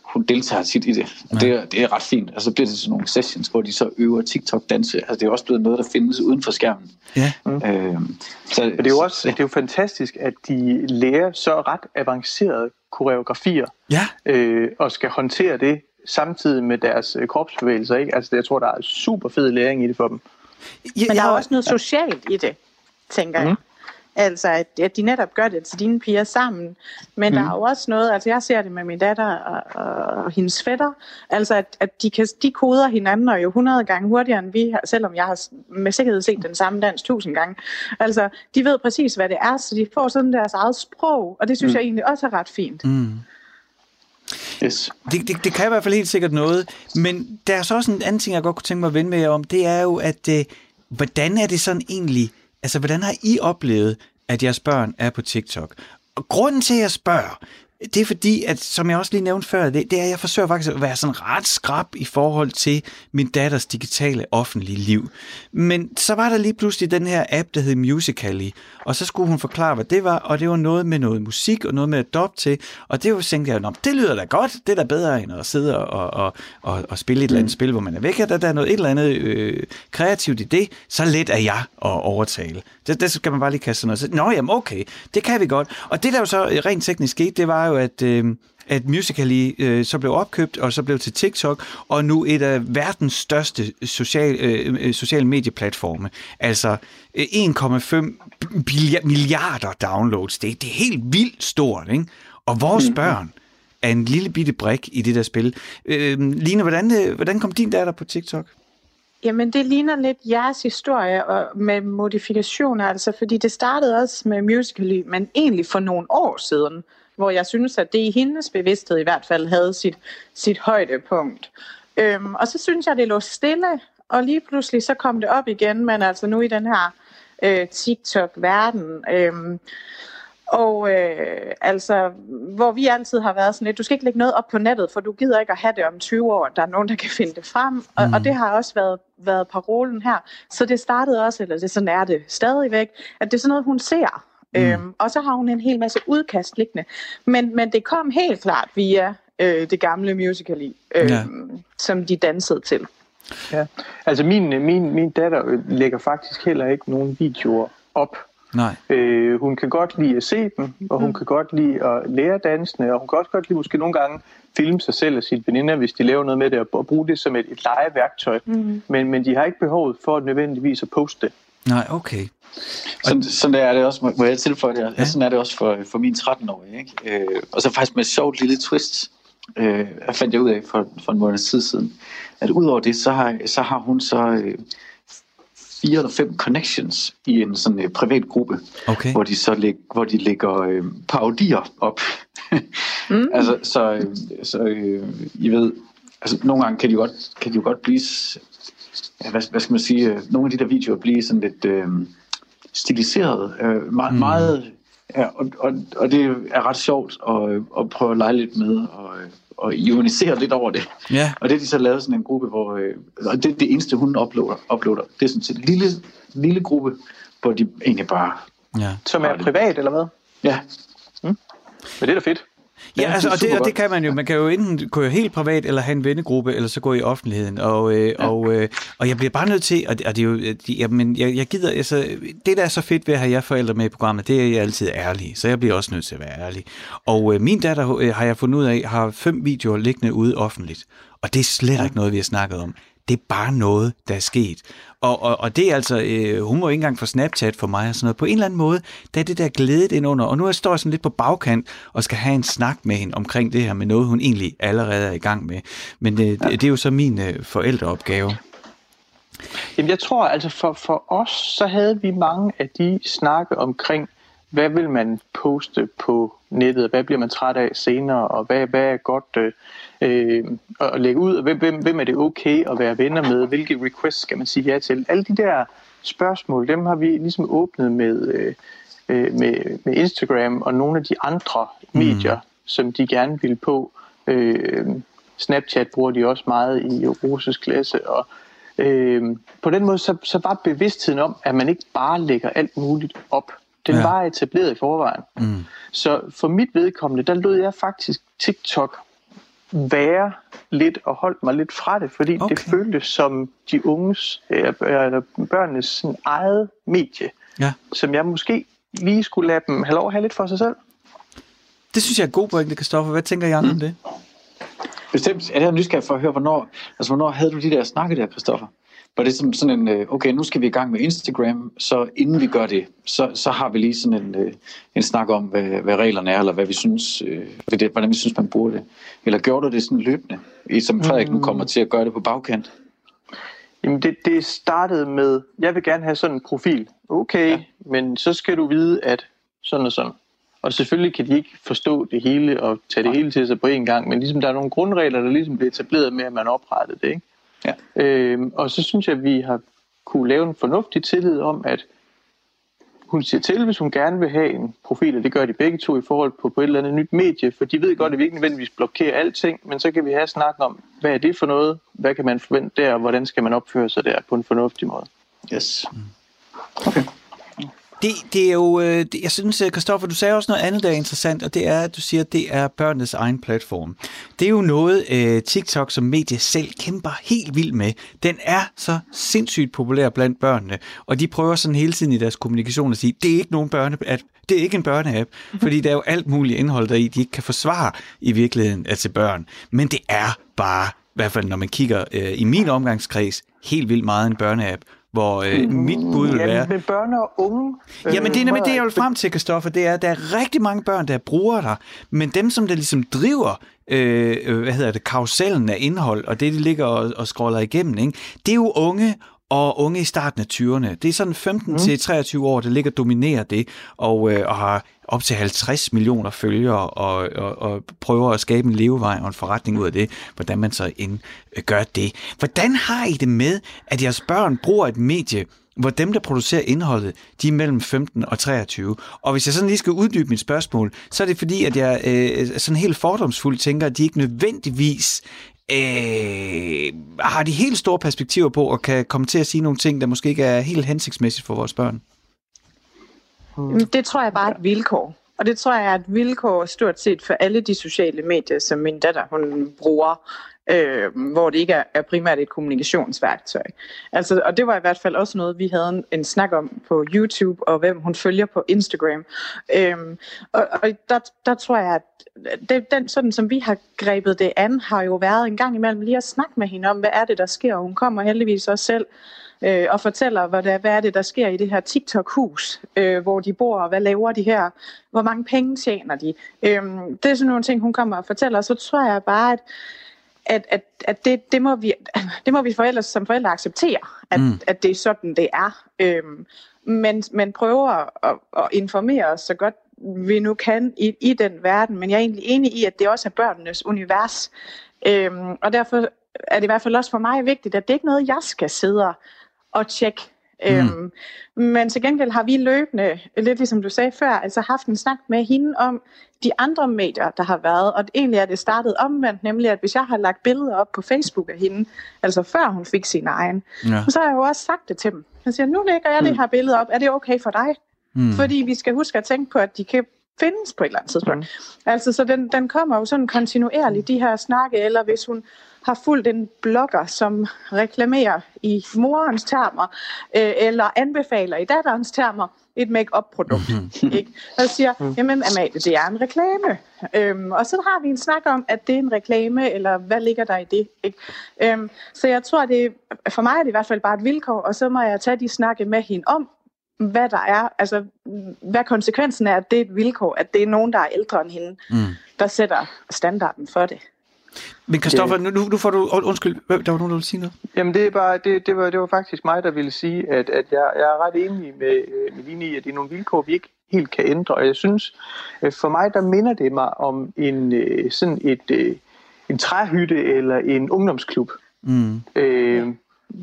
hun deltager tit i det, og det, er, det er ret fint. Og så bliver det sådan nogle sessions, hvor de så øver TikTok-danse. Altså det er også blevet noget, der findes uden for skærmen. Ja. Øh, så, det er jo også det er jo fantastisk, at de lærer så ret avancerede koreografier, Ja. øh, og skal håndtere det samtidig med deres øh, kropsbevægelser. Ikke? Altså, jeg tror, der er super fed læring i det for dem. ja Men der er også noget socialt i det, tænker mm. jeg. Altså, at, at de netop gør det til dine piger sammen. Men mm. der er jo også noget, altså jeg ser det med min datter og, og, og hendes fætter, altså at, at de, kan, de koder hinanden og jo 100 gange hurtigere end vi, selvom jeg har med sikkerhed set den samme dans tusind gange. Altså, de ved præcis, hvad det er, så de får sådan deres eget sprog, og det synes mm. jeg egentlig også er ret fint. Mm yes. Det, det, det kan i hvert fald helt sikkert noget, men der er så også en anden ting, jeg godt kunne tænke mig at vende med jer om, det er jo, at øh, hvordan er det sådan egentlig, altså hvordan har I oplevet, at jeres børn er på TikTok? Og grunden til, at jeg spørger, det er fordi, at som jeg også lige nævnte før, det, det er, at jeg forsøger faktisk at være sådan ret skrab i forhold til min datters digitale offentlige liv. Men så var der lige pludselig den her app, der hed Musical.ly, og så skulle hun forklare, hvad det var, og det var noget med noget musik og noget med at doppe til, og det var tænkte jeg, det lyder da godt, det er da bedre end at sidde og, og, og, og spille et eller andet spil, hvor man er væk, der, der er noget, et eller andet øh, kreativt i det, så let er jeg at overtale. Det, det skal man bare lige kaste sådan noget. Så, Nå jamen okay, det kan vi godt. Og det der jo så rent teknisk skete, det var jo, at, øh, at Musical.ly øh, så blev opkøbt, og så blev til TikTok, og nu et af verdens største social, øh, øh sociale medieplatforme. Altså 1,5 milliarder downloads. Det, det er helt vildt stort, ikke? Og vores mm. børn er en lille bitte brik i det der spil. Øh, Line, hvordan, øh, hvordan kom din datter på TikTok? Jamen, det ligner lidt jeres historie og med modifikationer, altså, fordi det startede også med Musical.ly, men egentlig for nogle år siden, hvor jeg synes, at det i hendes bevidsthed i hvert fald havde sit, sit højdepunkt. Øhm, og så synes jeg, det lå stille, og lige pludselig så kom det op igen, men altså nu i den her øh, TikTok-verden. Øh, og øh, altså, hvor vi altid har været sådan lidt, du skal ikke lægge noget op på nettet, for du gider ikke at have det om 20 år, der er nogen, der kan finde det frem. Og, mm. og det har også været, været parolen her. Så det startede også, eller det sådan er det stadigvæk, at det er sådan noget, hun ser. Mm. Øhm, og så har hun en hel masse udkast liggende. Men, men det kom helt klart via øh, det gamle musical øh, ja. som de dansede til. Ja, altså min, min, min datter lægger faktisk heller ikke nogen videoer op. Nej. Øh, hun kan godt lide at se dem, og hun mm. kan godt lide at lære dansene, og hun kan også godt lide måske nogle gange filme sig selv og sine veninder, hvis de laver noget med det, og bruge det som et, et legeværktøj. Mm. Men, men de har ikke behovet for nødvendigvis at poste det. Nej, okay. Sådan, sådan er det også, må jeg tilføje det, ja. sådan er det også for, for min 13-årige. Ikke? Øh, og så faktisk med et sjovt lille twist, øh, jeg fandt jeg ud af for, for en måned tid siden, at udover det, så har, så har hun så øh, fire eller fem connections i en sådan øh, privat gruppe, okay. hvor de så læg, hvor de lægger øh, parodier op. mm. altså, så, øh, så øh, I ved, altså nogle gange kan de jo godt, kan de jo godt blive, ja, hvad, hvad skal man sige, nogle af de der videoer blive sådan lidt øh, stiliseret, øh, meget, mm. meget Ja, og, og, og det er ret sjovt at, at prøve at lege lidt med og, og ironisere lidt over det. Ja. Og det er de så lavet sådan en gruppe, hvor øh, og det, det eneste hun uploader, uploader det er sådan en lille, lille gruppe, hvor de egentlig bare... Ja. Som er privat, eller hvad? Ja. Mm. Men det er da fedt. Ja, altså, og, det, og det kan man jo. Man kan jo enten gå helt privat, eller have en vennegruppe, eller så gå i offentligheden. Og, øh, ja. og, øh, og jeg bliver bare nødt til, og det, og det er jo, ja, men jeg, jeg gider, altså, det der er så fedt ved at have jer forældre med i programmet, det er, jeg altid ærlig, så jeg bliver også nødt til at være ærlig. Og øh, min datter, øh, har jeg fundet ud af, har fem videoer liggende ude offentligt. Og det er slet ja. ikke noget, vi har snakket om. Det er bare noget, der er sket. Og, og, og det er altså, øh, hun må ikke engang få Snapchat for mig og sådan noget. På en eller anden måde, der er det der glædet ind under. Og nu står jeg sådan lidt på bagkant og skal have en snak med hende omkring det her med noget, hun egentlig allerede er i gang med. Men øh, ja. det, det er jo så min øh, forældreopgave. Jamen jeg tror altså for, for os, så havde vi mange af de snakke omkring, hvad vil man poste på nettet, hvad bliver man træt af senere, og hvad, hvad er godt øh, øh, at lægge ud, og hvem, hvem, hvem er det okay at være venner med, hvilke requests skal man sige ja til. Alle de der spørgsmål, dem har vi ligesom åbnet med, øh, øh med, med Instagram og nogle af de andre mm. medier, som de gerne vil på. Øh, Snapchat bruger de også meget i Roses klasse, og øh, på den måde så, så var bevidstheden om, at man ikke bare lægger alt muligt op. Den ja. var etableret i forvejen. Mm. Så for mit vedkommende, der lød jeg faktisk TikTok være lidt og holdt mig lidt fra det, fordi okay. det føltes som de unges, eller børnenes sådan eget medie, ja. som jeg måske lige skulle lade dem have lov at have lidt for sig selv. Det synes jeg er god pointe, Kristoffer. Hvad tænker jeg mm. om det? Bestemt. Jeg er nysgerrig for at høre, hvornår, altså, hvornår havde du de der snakke der, Kristoffer? Var det som sådan en, øh, okay, nu skal vi i gang med Instagram, så inden vi gør det, så, så har vi lige sådan en, øh, en snak om, hvad, hvad reglerne er, eller hvad vi synes, øh, det, hvordan vi synes, man bruger det. Eller gjorde du det sådan løbende, som Frederik nu kommer til at gøre det på bagkant? Jamen det, det startede med, jeg vil gerne have sådan en profil. Okay, ja. men så skal du vide, at sådan og sådan. Og selvfølgelig kan de ikke forstå det hele og tage det hele til sig på en gang, men ligesom der er nogle grundregler, der ligesom bliver etableret med, at man oprettede det. Ikke? Ja. Øhm, og så synes jeg, at vi har kunne lave en fornuftig tillid om, at hun siger til, hvis hun gerne vil have en profil, og det gør de begge to i forhold på, på et eller andet nyt medie, for de ved godt, at vi ikke nødvendigvis blokerer alting, men så kan vi have snak om, hvad er det for noget, hvad kan man forvente der, og hvordan skal man opføre sig der på en fornuftig måde. Yes. Okay. Det, det er jo, øh, det, jeg synes, Kristoffer, du sagde også noget andet, der er interessant, og det er, at du siger, at det er børnenes egen platform. Det er jo noget, uh, TikTok som medie selv kæmper helt vildt med. Den er så sindssygt populær blandt børnene, og de prøver sådan hele tiden i deres kommunikation at sige, det er ikke nogen børne, at det er ikke en børneapp, fordi der er jo alt muligt indhold deri, de ikke kan forsvare i virkeligheden af til børn. Men det er bare, i hvert fald når man kigger øh, i min omgangskreds, helt vildt meget en børneapp, hvor øh, mit bud vil være... med børn og unge... Jamen, det er nemlig det, jeg vil frem til, Kristoffer. Det er, at der er rigtig mange børn, der bruger der, men dem, som der ligesom driver øh, øh, hvad hedder det, karusellen af indhold, og det, de ligger og, og scroller igennem, ikke? det er jo unge og unge i starten af 20'erne. Det er sådan 15 mm. til 23 år, der ligger og dominerer det, og, øh, og har op til 50 millioner følgere, og, og, og prøver at skabe en levevej og en forretning ud af det, hvordan man så ind, øh, gør det. Hvordan har I det med, at jeres børn bruger et medie, hvor dem, der producerer indholdet, de er mellem 15 og 23. Og hvis jeg sådan lige skal uddybe mit spørgsmål, så er det fordi, at jeg øh, sådan helt fordomsfuldt tænker, at de ikke nødvendigvis øh, har de helt store perspektiver på, og kan komme til at sige nogle ting, der måske ikke er helt hensigtsmæssigt for vores børn? Det tror jeg bare er et vilkår. Og det tror jeg er et vilkår stort set for alle de sociale medier, som min datter hun bruger øh, hvor det ikke er, er primært et kommunikationsværktøj. Altså, og det var i hvert fald også noget, vi havde en, en snak om på YouTube, og hvem hun følger på Instagram. Øh, og og der, der tror jeg, at det, den, sådan som vi har grebet det an, har jo været en gang imellem lige at snakke med hende om, hvad er det, der sker. Og hun kommer heldigvis også selv øh, og fortæller, hvad, der, hvad er det, der sker i det her TikTok-hus, øh, hvor de bor, og hvad laver de her, hvor mange penge tjener de. Øh, det er sådan nogle ting, hun kommer og fortæller, og så tror jeg bare, at at, at, at det, det, må vi, det må vi forældre, som forældre acceptere, at, mm. at det er sådan, det er. Øhm, men, men prøver at, at informere os så godt vi nu kan i, i den verden. Men jeg er egentlig enig i, at det også er børnenes univers. Øhm, og derfor er det i hvert fald også for mig vigtigt, at det ikke er noget, jeg skal sidde og tjekke Mm. Øhm, men til gengæld har vi løbende, lidt ligesom du sagde før, altså haft en snak med hende om de andre medier, der har været. Og egentlig er det startet omvendt, nemlig at hvis jeg har lagt billeder op på Facebook af hende, altså før hun fik sin egen, ja. så har jeg jo også sagt det til dem. Jeg siger, nu lægger jeg mm. det her billede op, er det okay for dig? Mm. Fordi vi skal huske at tænke på, at de kan findes på et eller andet tidspunkt. Mm. Altså, så den, den kommer jo sådan kontinuerligt, de her snakke, eller hvis hun har fulgt en blogger, som reklamerer i morens termer, øh, eller anbefaler i datterens termer, et make-up-produkt. Mm-hmm. Ikke? Og siger, mm. jamen Amalie, det er en reklame. Øhm, og så har vi en snak om, at det er en reklame, eller hvad ligger der i det? Ikke? Øhm, så jeg tror, det for mig er det i hvert fald bare et vilkår, og så må jeg tage de snakke med hende om, hvad der er, altså hvad konsekvensen er, at det er et vilkår, at det er nogen, der er ældre end hende, mm. der sætter standarden for det. Men Kristoffer, nu, nu får du... Undskyld, der var nogen, der ville sige noget. Jamen det, er bare, det, det, var, det var faktisk mig, der ville sige, at, at jeg, jeg er ret enig med, med Line i, at det er nogle vilkår, vi ikke helt kan ændre. Og jeg synes, for mig, der minder det mig om en, øh, sådan et, øh, en træhytte eller en ungdomsklub. Mm. Øh,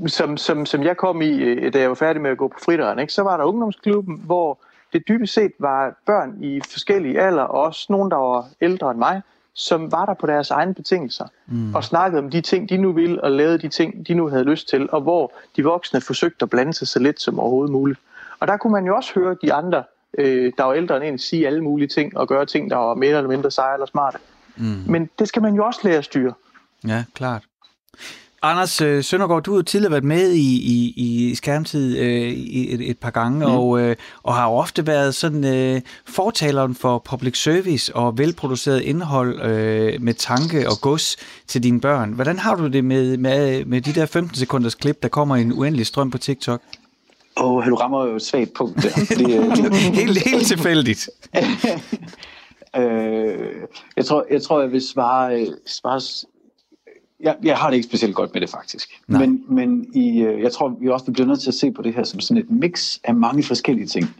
som, som, som jeg kom i, øh, da jeg var færdig med at gå på fridøren, ikke? så var der ungdomsklubben, hvor det dybest set var børn i forskellige alder, og også nogen, der var ældre end mig, som var der på deres egne betingelser, mm. og snakkede om de ting, de nu ville, og lavede de ting, de nu havde lyst til, og hvor de voksne forsøgte at blande sig så lidt som overhovedet muligt. Og der kunne man jo også høre de andre, øh, der var ældre end en, sige alle mulige ting, og gøre ting, der var mere eller mindre seje eller smarte. Mm. Men det skal man jo også lære at styre. Ja, klart. Anders øh, Søndergaard, du har tidligere været med i, i, i skærmtid øh, et, et par gange, mm. og, øh, og har ofte været sådan øh, fortaleren for public service og velproduceret indhold øh, med tanke og gods til dine børn. Hvordan har du det med, med, med de der 15 sekunders klip, der kommer i en uendelig strøm på TikTok? Åh, oh, du rammer jo et svagt punkt der. Fordi, øh, helt, helt tilfældigt. øh, jeg, tror, jeg tror, jeg vil svare, svare jeg, jeg har det ikke specielt godt med det faktisk. Nej. Men, men i, øh, jeg tror, vi også bliver nødt til at se på det her som sådan et mix af mange forskellige ting.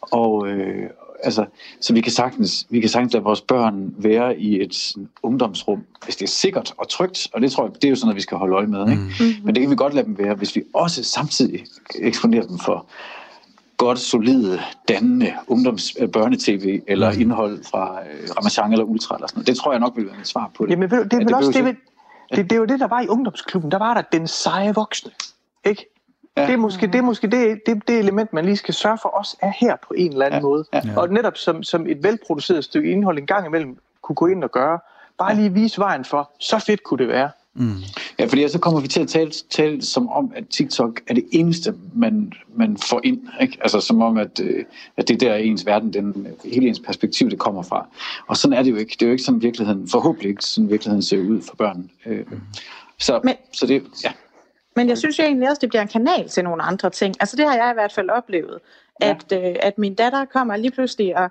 Og øh, altså, så vi kan sagtens, vi kan sagtens lade vores børn være i et sådan, ungdomsrum, hvis det er sikkert og trygt. Og det tror jeg, det er jo sådan noget, vi skal holde øje med. Ikke? Mm. Men det kan vi godt lade dem være, hvis vi også samtidig eksponerer dem for godt, solide, dannende ungdoms øh, børnetv eller mm. indhold fra øh, Ramachan eller Ultra eller sådan noget. Det tror jeg nok vil være et svar på det. Jamen, det, det, det, også, det, vil, det, det er jo det, der var i ungdomsklubben. Der var der den seje voksne. Ikke? Ja. Det er måske, det, er måske det, det, det element, man lige skal sørge for os er her på en eller anden ja. måde. Ja. Og netop som, som et velproduceret stykke indhold en gang imellem kunne gå ind og gøre. Bare lige vise vejen for, så fedt kunne det være. Mm. Ja, fordi så kommer vi til at tale, tale som om, at TikTok er det eneste, man, man får ind. Ikke? Altså som om, at, øh, at det er der ens verden, den, hele ens perspektiv, det kommer fra. Og sådan er det jo ikke. Det er jo ikke sådan virkeligheden, forhåbentlig ikke sådan virkeligheden ser ud for børn. Øh, så, Men- så det, ja. Men jeg synes jo egentlig også, det bliver en kanal til nogle andre ting. Altså det har jeg i hvert fald oplevet, Ja. at, øh, at min datter kommer lige pludselig og,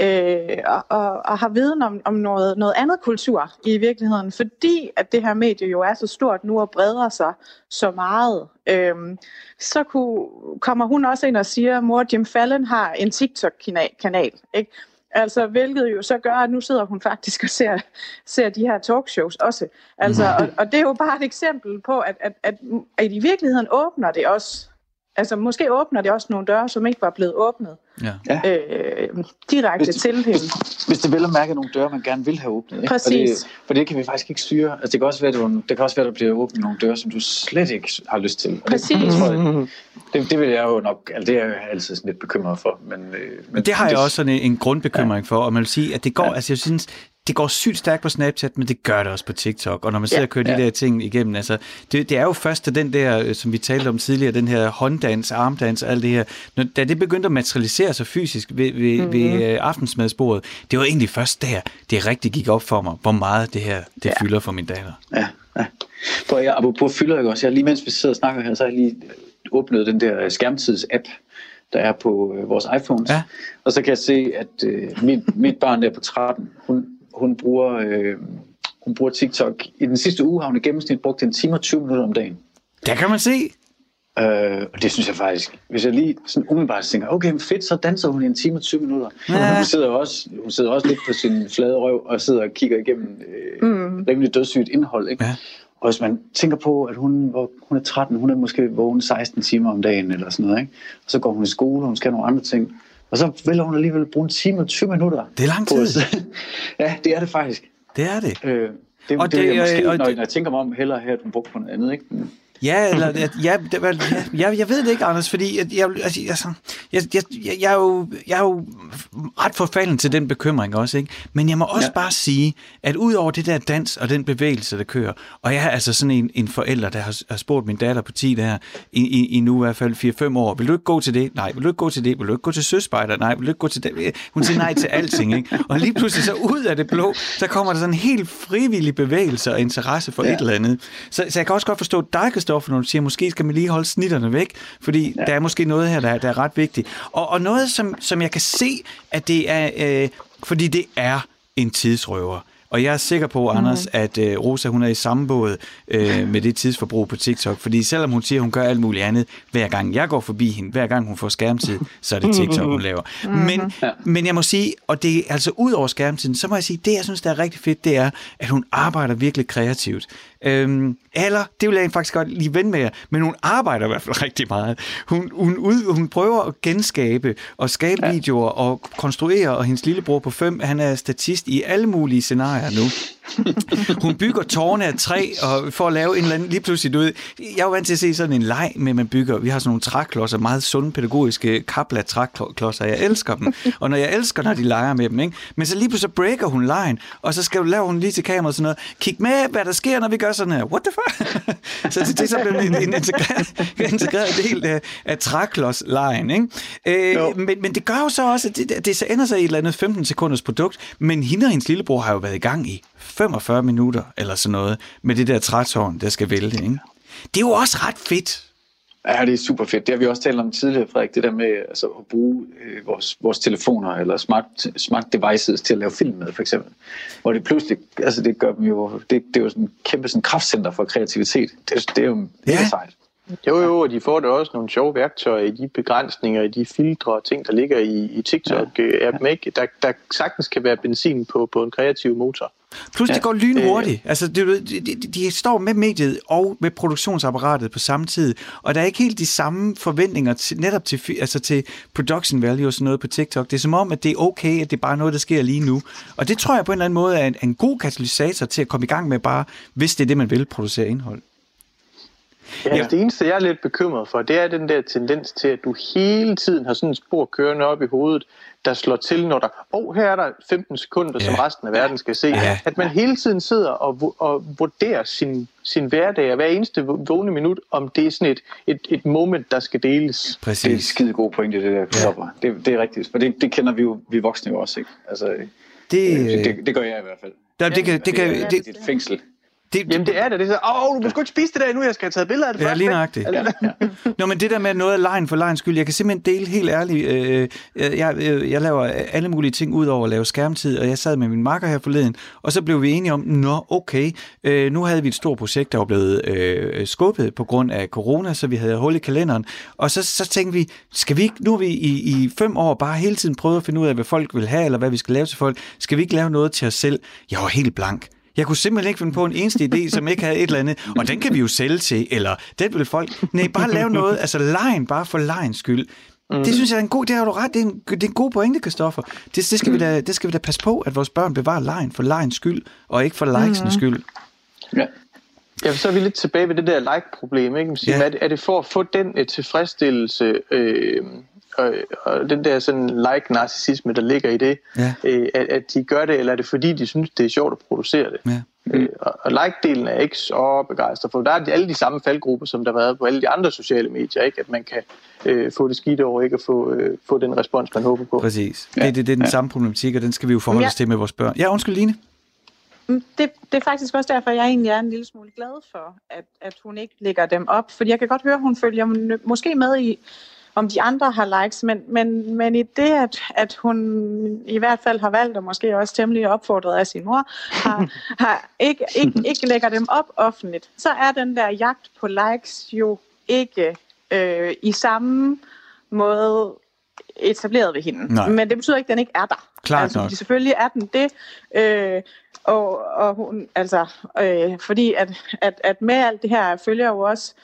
øh, og, og, har viden om, om noget, noget andet kultur i virkeligheden, fordi at det her medie jo er så stort nu og breder sig så meget. Øhm, så kunne, kommer hun også ind og siger, mor Jim Fallon har en TikTok-kanal. Ikke? Altså, hvilket jo så gør, at nu sidder hun faktisk og ser, ser de her talkshows også. Altså, og, og det er jo bare et eksempel på, at, at, at, at i virkeligheden åbner det også, altså måske åbner det også nogle døre, som ikke var blevet åbnet Ja. øh, direkte Hvis- til hende. Hvis det vel at mærke nogle døre, man gerne vil have åbnet. Ikke? Præcis. Og det, for det kan vi faktisk ikke styre. Altså, det, kan også være, at du, det kan også være, at der bliver åbnet nogle døre, som du slet ikke har lyst til. Og det, Præcis. Det, tror jeg, det, det vil jeg jo nok, altså det er jeg altid sådan lidt bekymret for. Men, øh, Men det har jeg også sådan en, en grundbekymring for, og man vil sige, at det går, altså jeg synes, det går sygt stærkt på Snapchat, men det gør det også på TikTok. Og når man sidder Ja. og kører de Ja. der ting igennem, altså, det, det er jo først, da den der, øh, som vi talte om tidligere, den her hånddans, armdans og alt det her, når, da det begyndte at materialisere sig fysisk ved, ved, mm-hmm. ved øh, aftensmadsbordet, det var egentlig først der, det rigtig gik op for mig, hvor meget det her, det ja. fylder for min datter. Ja, ja. For jeg, apropos fylder jeg også, jeg lige mens vi sidder og snakker her, så har jeg lige åbnet den der skærmtids-app, der er på øh, vores iPhones. Ja. Og så kan jeg se, at øh, mit, mit barn der på 13, hun, hun, bruger, øh, hun bruger TikTok. I den sidste uge har hun i gennemsnit brugt en time og 20 minutter om dagen. Der kan man se. Øh, og det synes jeg faktisk, hvis jeg lige sådan umiddelbart tænker, okay, men fedt, så danser hun i en time og 20 minutter. Ja. Hun, sidder jo også, hun sidder også lidt på sin flade røv og sidder og kigger igennem øh, mm. rimelig dødssygt indhold. Ikke? Ja. Og hvis man tænker på, at hun, hvor, hun er 13, hun er måske vågen 16 timer om dagen eller sådan noget, ikke? og så går hun i skole, og hun skal nogle andre ting. Og så vælger hun alligevel bruge en time og 20 minutter. Det er lang tid. ja, det er det faktisk. Det er det. Øh, det, Og det, det- det, jeg måske, og når, det- når jeg tænker mig om, hellere have, at hun brugte på noget andet. Ikke? Men- Ja, eller, ja, ja, det, vel, ja, jeg, jeg ved det ikke, Anders, fordi jeg, jeg, altså, jeg, jeg, jeg, jeg, er jo, jeg er jo ret forfalden til den bekymring også, ikke? Men jeg må også ja. Bare sige, at ud over det der dans og den bevægelse, der kører, og jeg er altså sådan en, en forælder, der har, har spurgt min datter på 10 der, i, i, i nu i hvert fald 4-5 år, vil du ikke gå til det? Nej, vil du ikke gå til det? Vil du ikke gå til søspejder? Nej, vil du ikke gå til det? Hun siger nej til alting, ikke? Og lige pludselig så ud af det blå, så kommer der sådan en helt frivillig bevægelse og interesse for ja. Et eller andet. Så, så jeg kan også godt forstå dig, Kristoffer, når du siger, måske skal man lige holde snitterne væk, fordi ja. der er måske noget her, der, er- der er ret vigtigt. Og, og noget, som, som jeg kan se, at det er, øh, fordi det er en tidsrøver. Og jeg er sikker på, Anders, at øh, Rosa hun er i samme båd øh, med det tidsforbrug på TikTok. Fordi selvom hun siger, hun gør alt muligt andet, hver gang jeg går forbi hende, hver gang hun får skærmtid, så er det TikTok, hun laver. Men, men jeg må sige, og det er altså ud over skærmtiden, så må jeg sige, det jeg synes, der er rigtig fedt, det er, at hun arbejder virkelig kreativt. Øhm, eller, det vil jeg faktisk godt lige vende med jer, men hun arbejder i hvert fald rigtig meget. Hun, hun, ud, hun prøver at genskabe og skabe ja. videoer og konstruere, og hendes lillebror på fem, han er statist i alle mulige scenarier nu. Hun bygger tårne af træ, og for at lave en eller anden, lige pludselig, du ved, jeg er jo vant til at se sådan en leg med, at man bygger, vi har sådan nogle træklodser, meget sunde pædagogiske kapla træklodser, jeg elsker dem, og når jeg elsker, når de leger med dem, ikke? men så lige pludselig så breaker hun lejen, og så skal du lave hun lige til kameraet sådan noget, kig med, hvad der sker, når vi gør sådan her, what the fuck? så det, det er så blevet en, en integreret, integreret del af, af træklodslejen, ikke? Øh, Jo. men, men det gør jo så også, at det, det så ender sig i et eller andet 15 sekunders produkt, men hende og hendes lillebror har jo været i gang i 45 minutter eller sådan noget, med det der trætårn, der skal vælte, ikke? Det er jo også ret fedt. Ja, det er super fedt. Det har vi også talt om tidligere, Frederik. Det der med altså, at bruge øh, vores, vores telefoner eller smart, smart devices til at lave film med, for eksempel. Hvor det pludselig, altså det gør dem jo, det, det er jo sådan en kæmpe sådan kraftcenter for kreativitet. Det, det er jo Ja. mega sejt. Jo, jo, og de får da også nogle sjove værktøjer i de begrænsninger, i de filtre og ting, der ligger i, i TikTok-appen, ikke? Der, der sagtens kan være benzin på, på en kreativ motor. Plus ja, det går lynhurtigt. Altså, det, de, de, de står med mediet og med produktionsapparatet på samme tid, og der er ikke helt de samme forventninger til, netop til, altså til production value og sådan noget på TikTok. Det er som om, at det er okay, at det er bare noget, der sker lige nu. Og det tror jeg på en eller anden måde er en, en god katalysator til at komme i gang med bare, hvis det er det, man vil, producere indhold. Ja, ja. det eneste, jeg er lidt bekymret for, det er den der tendens til, at du hele tiden har sådan en spor kørende op i hovedet, der slår til, når der, åh, oh, her er der 15 sekunder, ja. som resten af verden skal se. Ja. At man hele tiden sidder og, og vurderer sin, sin hverdag, og hver eneste vågne minut, om det er sådan et, et, et moment, der skal deles. Præcis. Det er et skide god pointe, det der, ja. det, det er rigtigt, for det, det kender vi jo, vi voksne jo også, ikke? Altså, det, øh, det, det gør jeg i hvert fald. Ja, det, kan, det, kan, det, det, det er et fængsel. Det, Jamen det er det. Det er så, åh, du må sgu ikke spise det der nu, jeg skal have taget billeder af det ja, først. Lige nøjagtigt. Ja, ja. Nå, men det der med noget af lejen for lejens skyld, jeg kan simpelthen dele helt ærligt. Øh, jeg, øh, jeg laver alle mulige ting ud over at lave skærmtid, og jeg sad med min marker her forleden, og så blev vi enige om, nå okay, øh, nu havde vi et stort projekt, der var blevet øh, skubbet på grund af corona, så vi havde hul i kalenderen, og så, så tænkte vi, skal vi ikke, nu har vi i, i fem år bare hele tiden prøvet at finde ud af, hvad folk vil have, eller hvad vi skal lave til folk, skal vi ikke lave noget til os selv? Jeg var helt blank. Jeg kunne simpelthen ikke finde på en eneste idé, som ikke havde et eller andet, og den kan vi jo sælge til, eller den vil folk... Nej, bare lave noget, altså lejen, bare for lejens skyld. Mm. Det synes jeg er en god, det har du ret, det er en, det er en god pointe, Kristoffer. Det, det, skal vi da, det skal vi da passe på, at vores børn bevarer lejen for lejens skyld, og ikke for likesens mm. skyld. Ja. Ja, så er vi lidt tilbage ved det der like-problem. Ikke? ja. er, det, er det for at få den et tilfredsstillelse, øh, og, og den der sådan like-narcissisme, der ligger i det, ja. øh, at, at de gør det, eller er det fordi, de synes, det er sjovt at producere det? Ja. Øh, og, og like-delen er ikke så begejstret for. Der er alle de samme faldgrupper, som der har været på alle de andre sociale medier, ikke? at man kan øh, få det skidt over ikke at få, øh, få den respons, man håber på. Præcis. Ja. Det, det, det er den ja. samme problematik, og den skal vi jo forholde os ja. til med vores børn. Ja, undskyld Line. Mm, det, det er faktisk også derfor, jeg egentlig er en lille smule glad for, at, at hun ikke lægger dem op. Fordi jeg kan godt høre, at hun følger måske med i om de andre har likes, men, men, men i det, at, at hun i hvert fald har valgt, og måske også temmelig opfordret af sin mor, har, har ikke, ikke, ikke lægger dem op offentligt, så er den der jagt på likes jo ikke øh, i samme måde etableret ved hende. Nej. Men det betyder ikke, at den ikke er der. Klart altså, nok. Selvfølgelig er den det. Øh, og, og hun, altså, øh, fordi at, at, at med alt det her følger jo også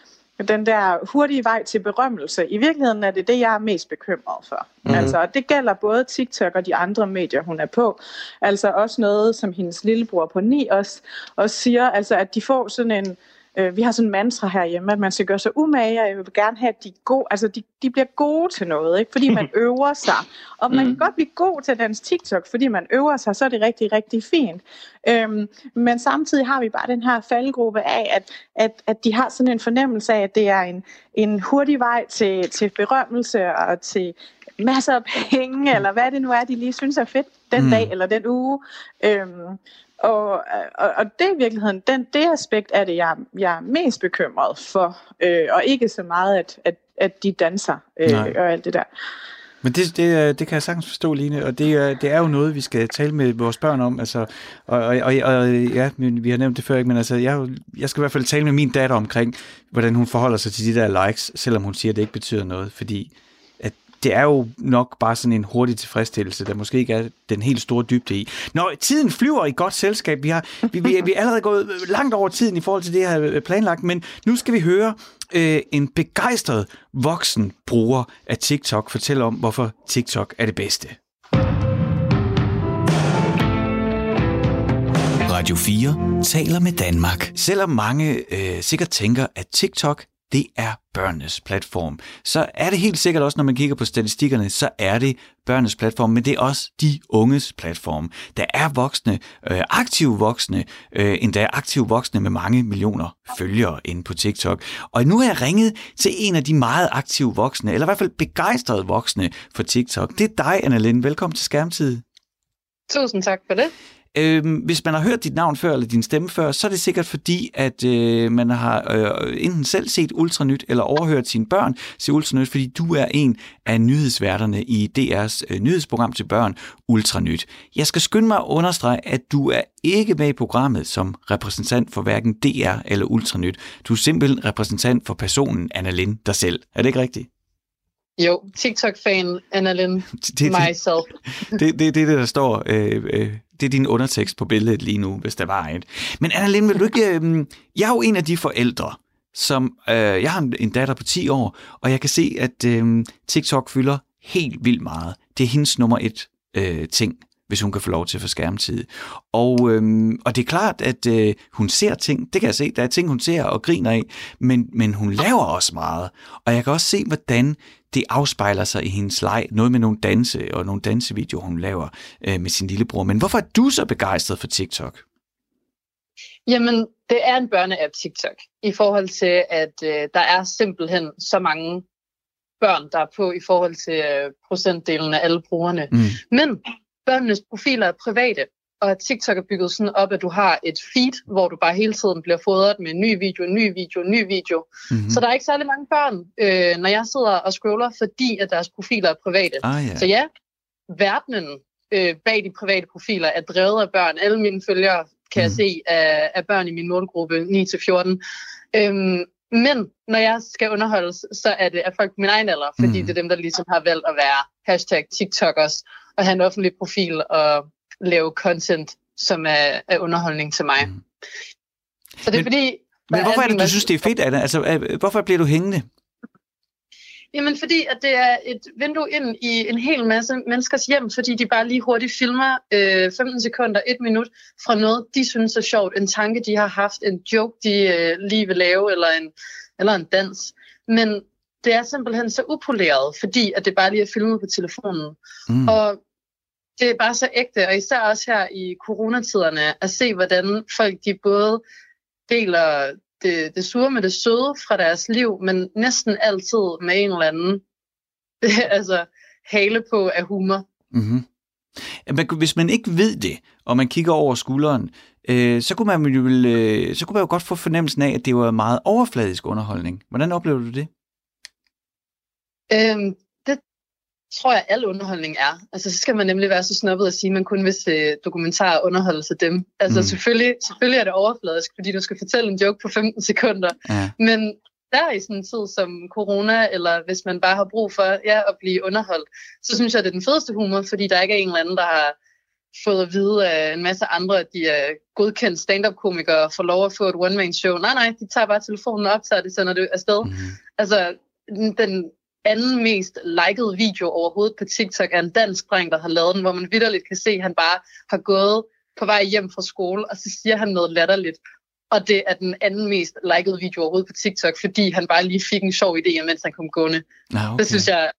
den der hurtige vej til berømmelse. I virkeligheden er det det, jeg er mest bekymret for. Mm-hmm. Altså, det gælder både TikTok og de andre medier, hun er på. Altså også noget, som hendes lillebror på 9 også, også siger, altså at de får sådan en Øh, vi har sådan en mantra herhjemme, at man skal gøre sig umage, og jeg vil gerne have, at de, gode, altså de, de bliver gode til noget, ikke? fordi man øver sig. Og man kan mm. godt blive god til dans TikTok, fordi man øver sig, så er det rigtig, rigtig fint. Øhm, men samtidig har vi bare den her faldgruppe af, at, at, at de har sådan en fornemmelse af, at det er en, en hurtig vej til, til berømmelse og til masser af penge, eller hvad det nu er, de lige synes er fedt den mm. dag eller den uge. Øhm, og, og, og det er i virkeligheden, den, det aspekt er det, jeg, jeg er mest bekymret for, øh, og ikke så meget, at, at, at de danser øh, og alt det der. Men det, det, det kan jeg sagtens forstå, Line, og det, det er jo noget, vi skal tale med vores børn om. Altså, og, og, og, og ja, vi har nævnt det før, ikke? men altså, jeg, jeg skal i hvert fald tale med min datter omkring, hvordan hun forholder sig til de der likes, selvom hun siger, at det ikke betyder noget, fordi det er jo nok bare sådan en hurtig tilfredsstillelse, der måske ikke er den helt store dybde i. Når tiden flyver i godt selskab, vi, har, vi, vi, vi er allerede gået langt over tiden i forhold til det her planlagt, men nu skal vi høre øh, en begejstret voksen bruger af TikTok fortælle om, hvorfor TikTok er det bedste. Radio 4 taler med Danmark. Selvom mange øh, sikkert tænker, at TikTok det er børnenes platform. Så er det helt sikkert også, når man kigger på statistikkerne, så er det børnenes platform, men det er også de unges platform. Der er voksne, øh, aktive voksne, øh, endda aktive voksne med mange millioner følgere inde på TikTok. Og nu har jeg ringet til en af de meget aktive voksne, eller i hvert fald begejstrede voksne for TikTok. Det er dig, Annalene. Velkommen til Skærmtid. Tusind tak for det. Øh, hvis man har hørt dit navn før, eller din stemme før, så er det sikkert fordi, at øh, man har øh, enten selv set Ultranyt, eller overhørt sine børn se Ultranyt, fordi du er en af nyhedsværterne i DR's øh, nyhedsprogram til børn, Ultranyt. Jeg skal skynde mig at understrege, at du er ikke med i programmet som repræsentant for hverken DR eller Ultranyt. Du er simpelthen repræsentant for personen Anna Lind dig selv. Er det ikke rigtigt? Jo, TikTok-fan Annalyn det, det, myself. Det er det, det, der står. Øh, øh, det er din undertekst på billedet lige nu, hvis der var et. Men Annalyn, vil du ikke... Øh, jeg er jo en af de forældre, som... Øh, jeg har en datter på 10 år, og jeg kan se, at øh, TikTok fylder helt vildt meget. Det er hendes nummer et øh, ting hvis hun kan få lov til at få skærmtid. Og, øhm, og det er klart, at øh, hun ser ting, det kan jeg se, der er ting, hun ser og griner af, men, men hun laver også meget. Og jeg kan også se, hvordan det afspejler sig i hendes leg. Noget med nogle danse og nogle dansevideoer, hun laver øh, med sin lillebror. Men hvorfor er du så begejstret for TikTok? Jamen, det er en børneapp TikTok, i forhold til, at øh, der er simpelthen så mange børn, der er på i forhold til øh, procentdelen af alle brugerne. Mm. Men børnenes profiler er private, og TikTok er bygget sådan op, at du har et feed, hvor du bare hele tiden bliver fodret med en ny video, en ny video, en ny video. Mm-hmm. Så der er ikke særlig mange børn, øh, når jeg sidder og scroller, fordi at deres profiler er private. Ah, ja. Så ja, verdenen øh, bag de private profiler er drevet af børn. Alle mine følgere kan mm. jeg se af, af børn i min målgruppe 9-14. Øhm, men når jeg skal underholdes, så er det af folk på min egen alder, fordi mm. det er dem, der ligesom har valgt at være hashtag TikTokers og have en offentlig profil og lave content, som er, er underholdning til mig. Mm. Så det er men, fordi... Men hvorfor er det, du synes, det er fedt, Anna? Altså, hvorfor bliver du hængende? Jamen fordi, at det er et vindue ind i en hel masse menneskers hjem, fordi de bare lige hurtigt filmer øh, 15 sekunder, et minut fra noget, de synes er sjovt, en tanke, de har haft, en joke, de øh, lige vil lave, eller en, eller en dans. Men det er simpelthen så upoleret, fordi at det bare lige er filmet på telefonen. Mm. Og det er bare så ægte, og især også her i coronatiderne, at se, hvordan folk de både deler det, det sure med det søde fra deres liv, men næsten altid med en eller anden altså, hale på af humor. Mm-hmm. Men hvis man ikke ved det, og man kigger over skulderen, øh, så, kunne man jo, øh, så kunne man jo godt få fornemmelsen af, at det var meget overfladisk underholdning. Hvordan oplever du det? Øhm, tror jeg, al underholdning er. Altså, så skal man nemlig være så snobbet at sige, at man kun vil se dokumentarer underholde sig dem. Altså, mm. selvfølgelig, selvfølgelig er det overfladisk, fordi du skal fortælle en joke på 15 sekunder. Ja. Men der i sådan en tid som corona, eller hvis man bare har brug for ja, at blive underholdt, så synes jeg, det er den fedeste humor, fordi der ikke er en eller anden, der har fået at vide af en masse andre, at de er godkendt stand-up-komikere og får lov at få et one-man-show. Nej, nej, de tager bare telefonen og optager det, sender det afsted. Mm. Altså, den, anden mest likede video overhovedet på TikTok er en dansk dreng, der har lavet den, hvor man vidderligt kan se, at han bare har gået på vej hjem fra skole, og så siger han noget latterligt. Og det er den anden mest likede video overhovedet på TikTok, fordi han bare lige fik en sjov idé, mens han kom gående. Ah, okay. Det synes jeg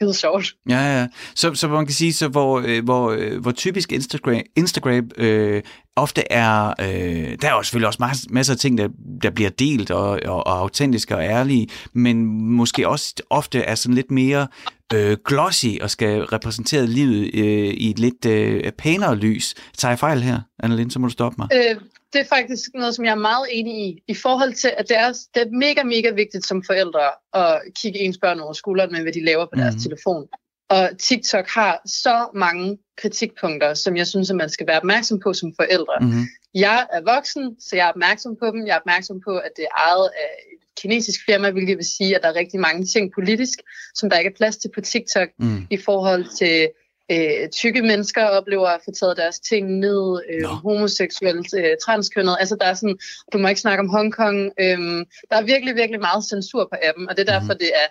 skide sjovt. Ja, ja. Så, så man kan sige, så hvor, øh, hvor, øh, hvor typisk Instagram, Instagram øh, ofte er, øh, der er jo selvfølgelig også masser, masser af ting, der, der bliver delt og, og, og autentiske og ærlige, men måske også ofte er sådan lidt mere øh, glossy og skal repræsentere livet øh, i et lidt øh, pænere lys. Tager jeg fejl her, Annalene, så må du stoppe mig. Øh, det er faktisk noget, som jeg er meget enig i, i forhold til, at det er, det er mega, mega vigtigt som forældre at kigge ens børn over skulderen med, hvad de laver på deres mm. telefon. Og TikTok har så mange kritikpunkter, som jeg synes, at man skal være opmærksom på som forældre. Mm-hmm. Jeg er voksen, så jeg er opmærksom på dem. Jeg er opmærksom på, at det er ejet af et kinesisk firma, hvilket vil sige, at der er rigtig mange ting politisk, som der ikke er plads til på TikTok mm. i forhold til øh, tykke mennesker oplever at få taget deres ting ned, øh, no. homoseksuelt, øh, transkønnet. Altså der er sådan, du må ikke snakke om Hongkong. Øh, der er virkelig, virkelig meget censur på appen, og det er derfor, mm. det er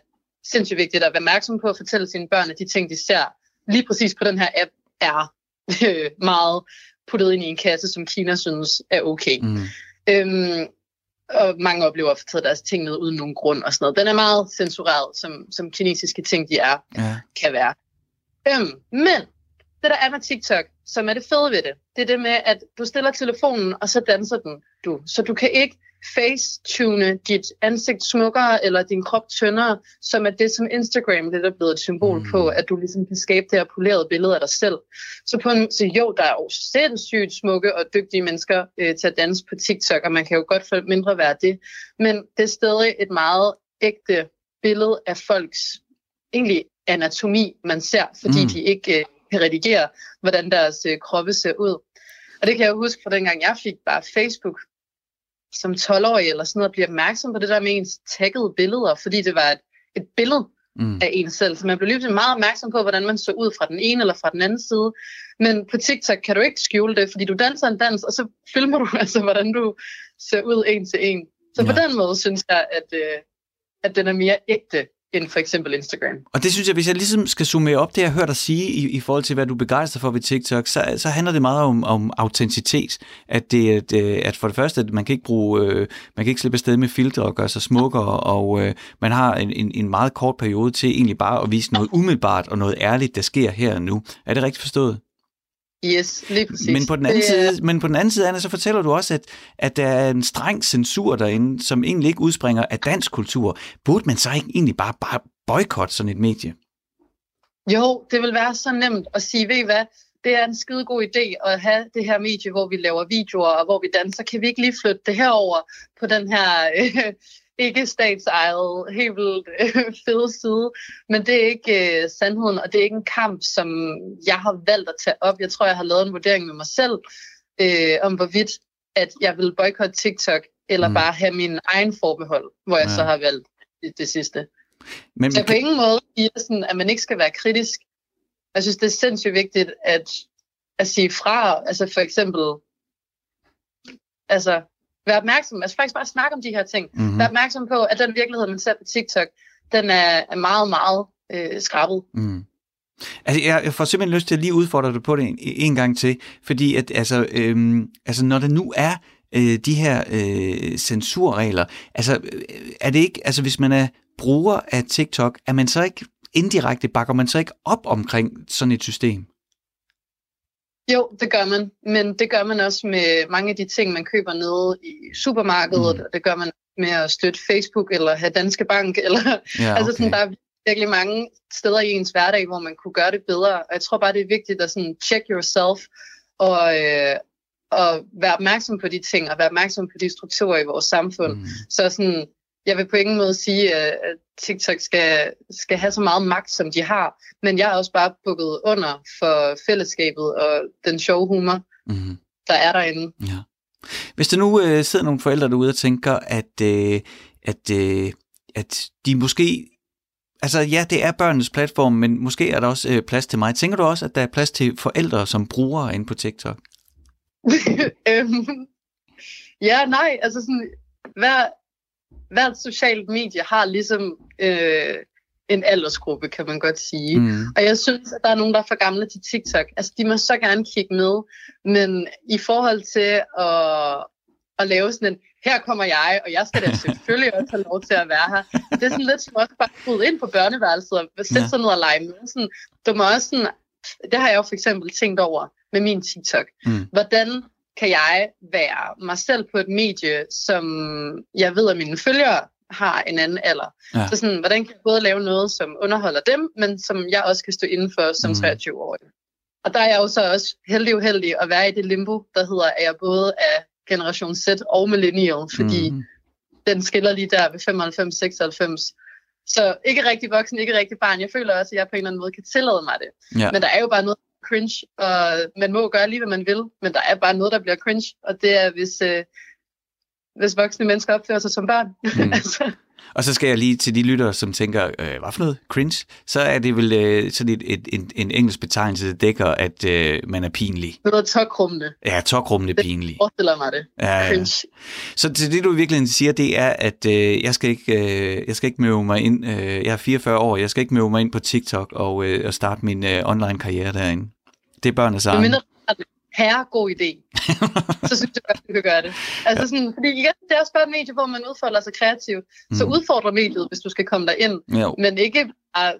sindssygt vigtigt at være opmærksom på at fortælle sine børn, at de ting, de ser lige præcis på den her app, er øh, meget puttet ind i en kasse, som Kina synes er okay. Mm. Øhm, og mange oplever at få taget deres ting ned uden nogen grund og sådan noget. Den er meget censureret, som, som kinesiske ting, de er, ja. kan være. Øhm, men det der er med TikTok, som er det fede ved det, det er det med, at du stiller telefonen, og så danser den du. Så du kan ikke facetune dit ansigt smukkere, eller din krop tyndere, som er det, som Instagram det er blevet et symbol mm. på, at du ligesom kan skabe det her polerede billede af dig selv. Så, på en, så jo, der er jo sindssygt smukke og dygtige mennesker øh, til at danse på TikTok, og man kan jo godt få mindre være det. Men det er stadig et meget ægte billede af folks egentlig anatomi, man ser, fordi mm. de ikke øh, kan redigere, hvordan deres øh, kroppe ser ud. Og det kan jeg huske fra dengang, jeg fik bare Facebook som 12-årig eller sådan noget, blive opmærksom på det der med ens taggede billeder, fordi det var et, et billede mm. af en selv. Så man blev lige meget opmærksom på, hvordan man så ud fra den ene eller fra den anden side. Men på TikTok kan du ikke skjule det, fordi du danser en dans, og så filmer du altså, hvordan du ser ud en til en. Så ja. på den måde synes jeg, at, øh, at den er mere ægte end for eksempel Instagram. Og det synes jeg, hvis jeg ligesom skal summere op det, jeg har hørt dig sige i, i forhold til, hvad du begejstrer for ved TikTok, så, så handler det meget om, om autenticitet. At, det, at, øh, at for det første, at man kan ikke bruge, øh, man kan ikke slippe afsted med filtre og gøre sig smukkere, og øh, man har en, en, en meget kort periode til egentlig bare at vise noget umiddelbart og noget ærligt, der sker her og nu. Er det rigtigt forstået? Yes, lige præcis. Men på den anden, det, side, men på den anden side, Anna, så fortæller du også, at, at der er en streng censur derinde, som egentlig ikke udspringer af dansk kultur. Burde man så ikke egentlig bare, bare boykotte sådan et medie? Jo, det vil være så nemt at sige, ved I hvad, det er en skide god idé at have det her medie, hvor vi laver videoer og hvor vi danser. Kan vi ikke lige flytte det herover på den her øh, ikke statsejet, helt vildt øh, fede side, men det er ikke øh, sandheden, og det er ikke en kamp, som jeg har valgt at tage op. Jeg tror, jeg har lavet en vurdering med mig selv, øh, om hvorvidt, at jeg vil boykotte TikTok, eller mm. bare have min egen forbehold, hvor jeg ja. så har valgt det, det sidste. Men, så på kan... ingen måde siger sådan, at man ikke skal være kritisk. Jeg synes, det er sindssygt vigtigt at, at sige fra, altså for eksempel, altså være opmærksom, altså faktisk bare snakke om de her ting. Mm-hmm. Være opmærksom på, at den virkelighed, man ser på TikTok, den er, er meget, meget øh, skrabet. Mm. Altså, jeg, jeg får simpelthen lyst til at lige udfordre dig på det en, en gang til, fordi at, altså, øhm, altså, når der nu er øh, de her øh, censurregler, altså, øh, er det ikke, altså, hvis man er bruger af TikTok, er man så ikke indirekte, bakker man så ikke op omkring sådan et system? Jo, det gør man, men det gør man også med mange af de ting, man køber nede i supermarkedet, mm. det gør man med at støtte Facebook eller have Danske Bank, eller ja, okay. altså sådan, der er virkelig mange steder i ens hverdag, hvor man kunne gøre det bedre. Og jeg tror bare, det er vigtigt at sådan check yourself og, øh, og være opmærksom på de ting, og være opmærksom på de strukturer i vores samfund. Mm. Så sådan, jeg vil på ingen måde sige, at TikTok skal, skal have så meget magt, som de har, men jeg er også bare bukket under for fællesskabet og den sjove humor, mm. der er derinde. Ja. Hvis der nu øh, sidder nogle forældre derude og tænker, at, øh, at, øh, at de måske Altså ja, det er børnenes platform, men måske er der også øh, plads til mig. Tænker du også, at der er plads til forældre som brugere inde på TikTok? øhm, ja, nej, altså sådan, hver, hvert socialt medie har ligesom øh, en aldersgruppe, kan man godt sige. Mm. Og jeg synes, at der er nogen, der er for gamle til TikTok. Altså, de må så gerne kigge med. Men i forhold til at, at lave sådan en, her kommer jeg, og jeg skal da selvfølgelig også have lov til at være her. Det er sådan lidt som også bare at ind på børneværelset og sætte ja. sig ned og lege med. Sådan, du må også sådan, det har jeg jo for eksempel tænkt over med min TikTok. Mm. Hvordan kan jeg være mig selv på et medie, som jeg ved, at mine følgere har en anden alder. Ja. Så sådan, hvordan kan jeg både lave noget, som underholder dem, men som jeg også kan stå indenfor som mm. 23-årig. Og der er jeg jo så også heldig uheldig at være i det limbo, der hedder, at jeg både er generation Z og millennial, fordi mm. den skiller lige der ved 95-96. Så ikke rigtig voksen, ikke rigtig barn. Jeg føler også, at jeg på en eller anden måde kan tillade mig det. Ja. Men der er jo bare noget cringe, og man må gøre lige, hvad man vil, men der er bare noget, der bliver cringe, og det er, hvis, øh, hvis voksne mennesker opfører sig som børn. Mm. altså. Og så skal jeg lige til de lyttere, som tænker, øh, hvad for noget? Cringe? Så er det vel øh, sådan et, et, en, en engelsk betegnelse, der dækker, at øh, man er pinlig. Noget tokrummende. Ja, tokrummende pinlig. Det forestiller mig det. Ja, Cringe. Så til det, du virkelig siger, det er, at øh, jeg, skal ikke, øh, jeg skal ikke møde mig ind, øh, jeg er 44 år, jeg skal ikke møde mig ind på TikTok og, øh, og starte min øh, online karriere derinde. Det er børnenes egen. Mindre, herre god idé, så synes jeg godt, du kan gøre det. Altså ja. sådan, fordi igen, det er også bare et medie, hvor man udfolder sig kreativt. Så mm. udfordrer mediet, hvis du skal komme derind, jo. men ikke bare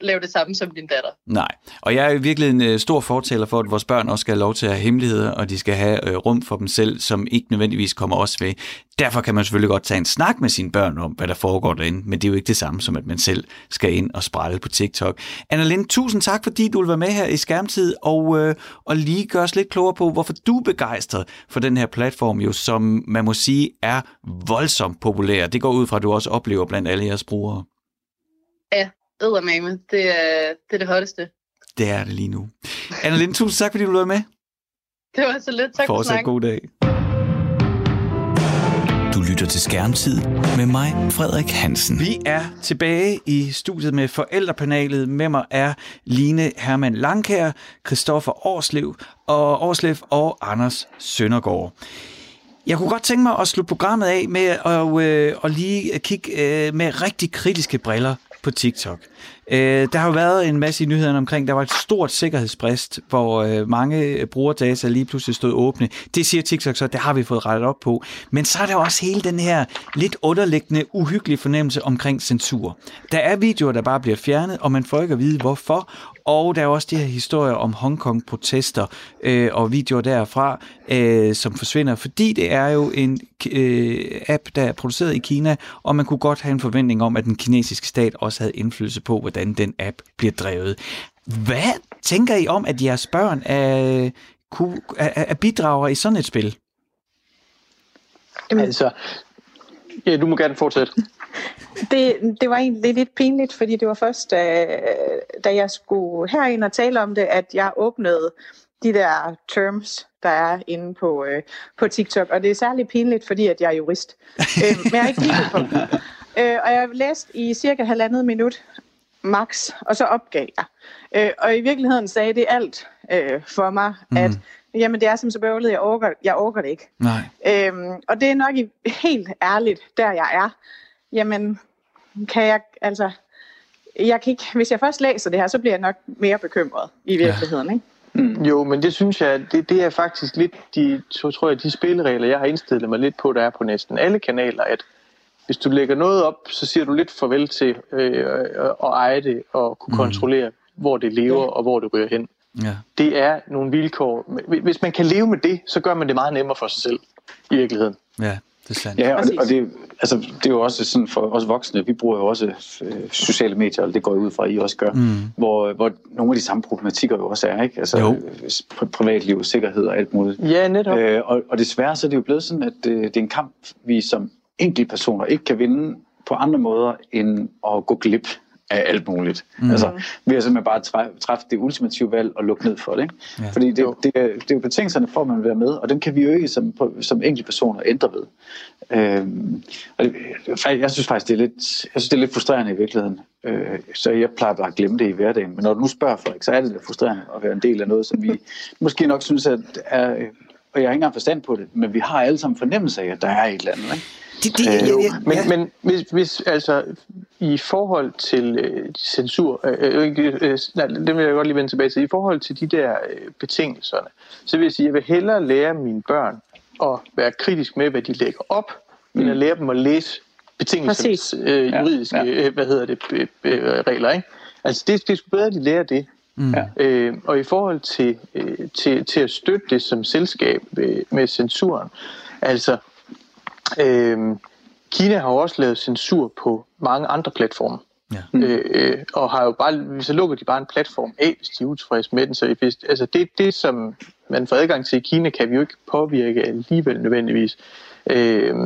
lave det samme som din datter. Nej, og jeg er virkelig en uh, stor fortaler for, at vores børn også skal have lov til at have hemmeligheder, og de skal have uh, rum for dem selv, som ikke nødvendigvis kommer os ved. Derfor kan man selvfølgelig godt tage en snak med sine børn om, hvad der foregår derinde, men det er jo ikke det samme som, at man selv skal ind og sprælle på TikTok. Anna tusind tak, fordi du vil være med her i Skærmtid, og, uh, og lige gøre os lidt klogere på, hvorfor du er begejstret for den her platform, jo, som man må sige er voldsomt populær. Det går ud fra, at du også oplever blandt alle jeres brugere. Ja, eddermame. Det er, det er det hotteste. Det er det lige nu. Anna Linde, tusind tak, fordi du var med. Det var så lidt. Tak Fortsat for god dag. Du lytter til Skærmtid med mig, Frederik Hansen. Vi er tilbage i studiet med forældrepanelet. Med mig er Line Hermann Langkær, Christoffer Årslev og Årslev og Anders Søndergaard. Jeg kunne godt tænke mig at slutte programmet af med at, øh, at lige kigge øh, med rigtig kritiske briller på TikTok. Øh, der har jo været en masse i nyhederne omkring, der var et stort sikkerhedsbrist, hvor øh, mange brugerdata lige pludselig stod åbne. Det siger TikTok så, det har vi fået rettet op på. Men så er der også hele den her lidt underliggende, uhyggelige fornemmelse omkring censur. Der er videoer, der bare bliver fjernet, og man får ikke at vide hvorfor, og der er også de her historier om Hongkong-protester øh, og videoer derfra, øh, som forsvinder, fordi det er jo en øh, app, der er produceret i Kina, og man kunne godt have en forventning om, at den kinesiske stat også havde indflydelse på, hvordan den app bliver drevet. Hvad tænker I om, at jeres børn er, er, er bidrager i sådan et spil? Jamen. Altså, ja, du må gerne fortsætte. Det, det var egentlig lidt pinligt, fordi det var først, da, da jeg skulle herind og tale om det, at jeg åbnede de der terms, der er inde på, øh, på TikTok. Og det er særligt pinligt, fordi at jeg er jurist. øh, men jeg har ikke kigget på dem. Øh, og jeg har læst i cirka halvandet minut max, og så opgav jeg. Øh, og i virkeligheden sagde det alt øh, for mig, mm. at jamen det er simpelthen så bøvlet, jeg orker, jeg orker det ikke. Nej. Øhm, og det er nok i, helt ærligt, der jeg er. Jamen, kan jeg, altså, jeg kan ikke, hvis jeg først læser det her, så bliver jeg nok mere bekymret i virkeligheden, ja. ikke? Mm. Jo, men det synes jeg, det, det er faktisk lidt de, så tror jeg, de spilleregler, jeg har indstillet mig lidt på, der er på næsten alle kanaler, at hvis du lægger noget op, så siger du lidt farvel til øh, at eje det og kunne mm. kontrollere, hvor det lever ja. og hvor det ryger hen. Ja. Det er nogle vilkår. Hvis man kan leve med det, så gør man det meget nemmere for sig selv i virkeligheden. Ja, det er sandt. Ja, og, og det, altså, det er jo også sådan for os voksne, vi bruger jo også øh, sociale medier, og det går jo ud fra, at I også gør, mm. hvor, hvor nogle af de samme problematikker jo også er, ikke? Altså jo. privatliv, sikkerhed og alt muligt. Ja, netop. Øh, og, og desværre så er det jo blevet sådan, at øh, det er en kamp, vi som enkeltpersoner ikke kan vinde på andre måder, end at gå glip af alt muligt. Mm. Altså, ved at simpelthen bare træffe, træffe det ultimative valg og lukke ned for det. Ikke? Ja. Fordi det, det, er, det er jo betingelserne for, at man vil være med, og dem kan vi jo ikke som, som enkeltpersoner ændre ved. Øhm, og det, jeg synes faktisk, det er lidt, jeg synes, det er lidt frustrerende i virkeligheden. Øh, så jeg plejer bare at glemme det i hverdagen. Men når du nu spørger Frederik, så er det lidt frustrerende at være en del af noget, som vi måske nok synes, at er, og jeg har ikke engang forstand på det, men vi har alle sammen fornemmelse af, at der er et eller andet. Ikke? Det, det, øh, ja, ja. Men, men hvis, hvis altså i forhold til øh, censur, øh, øh, øh, nej, det vil jeg godt lige vende tilbage til, i forhold til de der øh, betingelserne, så vil jeg sige, at jeg vil hellere lære mine børn at være kritisk med, hvad de lægger op, mm. end at lære dem at læse betingelsernes øh, juridiske ja, ja. Øh, hvad hedder det, øh, øh, regler. Ikke? Altså det, det er sgu bedre, at de lærer det. Mm. Øh, og i forhold til, øh, til, til at støtte det som selskab med, med censuren, altså Øh, Kina har jo også lavet censur på mange andre platforme. Ja. Mm. Øh, og har jo bare, så lukker de bare en platform af, hvis de er utilfredse med den. Så hvis, altså det, det, som man får adgang til i Kina, kan vi jo ikke påvirke alligevel nødvendigvis. Øh,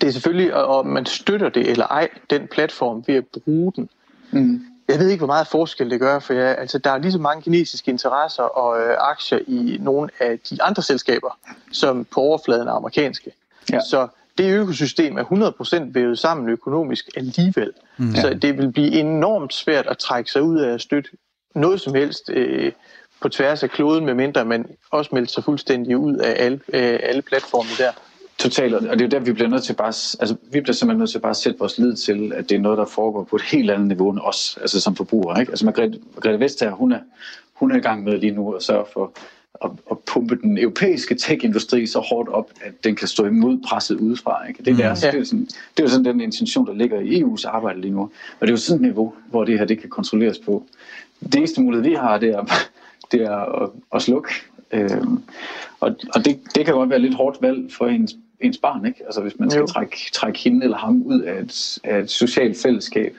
det er selvfølgelig, og man støtter det eller ej, den platform ved at bruge den. Mm. Jeg ved ikke, hvor meget forskel det gør, for jeg, altså, der er lige så mange kinesiske interesser og øh, aktier i nogle af de andre selskaber, som på overfladen er amerikanske. Ja. Så det økosystem er 100% vævet sammen økonomisk alligevel. Mm. Så det vil blive enormt svært at trække sig ud af at støtte noget som helst øh, på tværs af kloden, medmindre man også melder sig fuldstændig ud af alle, øh, alle platforme der. Totalt, og det er jo der, vi bliver nødt til bare, altså vi bliver simpelthen nødt til bare at sætte vores lid til, at det er noget, der foregår på et helt andet niveau end os, altså som forbrugere. Ikke? Altså Margrethe, Margrethe Vestager, hun er, hun er i gang med lige nu at sørge for at, at pumpe den europæiske tech-industri så hårdt op, at den kan stå imod presset udefra. Ikke? Det, er deres, mm. det, er sådan, det er jo sådan den intention, der ligger i EU's arbejde lige nu. Og det er jo sådan et niveau, hvor det her det kan kontrolleres på. Det eneste mulighed, vi har, det er, det er at, at slukke. Øhm, og og det, det kan godt være lidt hårdt valg for ens, ens barn, ikke? Altså hvis man skal trække, trække hende eller ham ud af et, af et socialt fællesskab.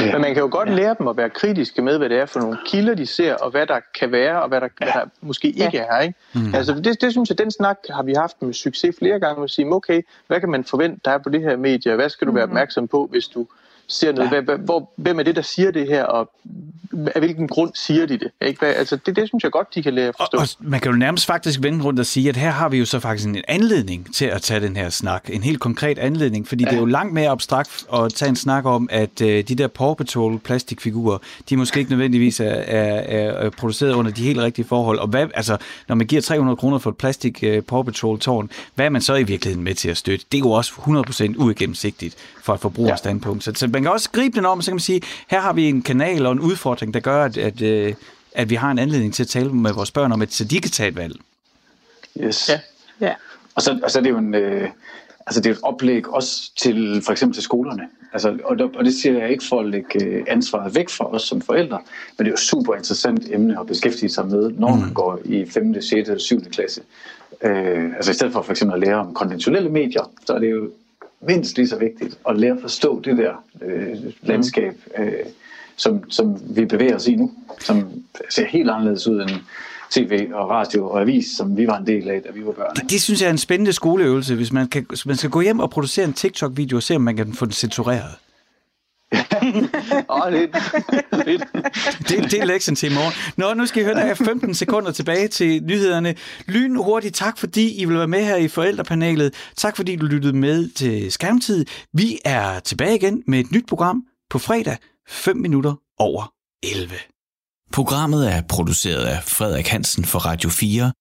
Ja. Men man kan jo godt ja. lære dem at være kritiske med, hvad det er for nogle kilder, de ser, og hvad der kan være, og hvad der, ja. hvad der måske ikke ja. er. Ikke? Mm. Altså, det, det synes jeg, den snak har vi haft med succes flere gange, at sige, okay, hvad kan man forvente, der er på det her medie, hvad skal du være mm. opmærksom på, hvis du ser noget. Ja. Hvad, hvor, hvem er det, der siger det her, og af hvilken grund siger de det? Ikke? Hvad, altså, det, det synes jeg godt, de kan lære at forstå. Og, og man kan jo nærmest faktisk vende rundt og sige, at her har vi jo så faktisk en anledning til at tage den her snak. En helt konkret anledning, fordi ja. det er jo langt mere abstrakt at tage en snak om, at uh, de der Paw Patrol plastikfigurer, de måske ikke nødvendigvis er, er, er produceret under de helt rigtige forhold. Og hvad, altså, når man giver 300 kroner for et plastik uh, Paw Patrol tårn, hvad er man så i virkeligheden med til at støtte? Det er jo også 100% uigennemsigtigt fra et forbrugerstandpunkt. Ja. Så, så man kan også gribe den om, så kan man sige, her har vi en kanal og en udfordring, der gør, at, at, øh, at vi har en anledning til at tale med vores børn om, at så de kan tage et valg. Yes. Ja. ja. Og, så, og så er det jo en, øh, altså det er et oplæg også til for eksempel til skolerne. Altså, og, og det siger jeg ikke for at lægge øh, ansvaret væk fra os som forældre, men det er jo super interessant emne at beskæftige sig med, når mm. man går i 5., 6. eller 7. klasse. Øh, altså i stedet for for eksempel at lære om konventionelle medier, så er det jo mindst lige så vigtigt at lære at forstå det der øh, landskab, øh, som, som vi bevæger os i nu, som ser helt anderledes ud end tv og radio og avis, som vi var en del af, da vi var børn. Det, det synes jeg er en spændende skoleøvelse, hvis man, kan, hvis man skal gå hjem og producere en TikTok-video og se, om man kan få den censureret. Oh, lidt. lidt. Det, det er lektien til i morgen. Nå, nu skal I høre, der er 15 sekunder tilbage til nyhederne. Lyn hurtigt, tak fordi I vil være med her i forældrepanelet. Tak fordi du lyttede med til Skærmtid. Vi er tilbage igen med et nyt program på fredag, 5 minutter over 11. Programmet er produceret af Frederik Hansen for Radio 4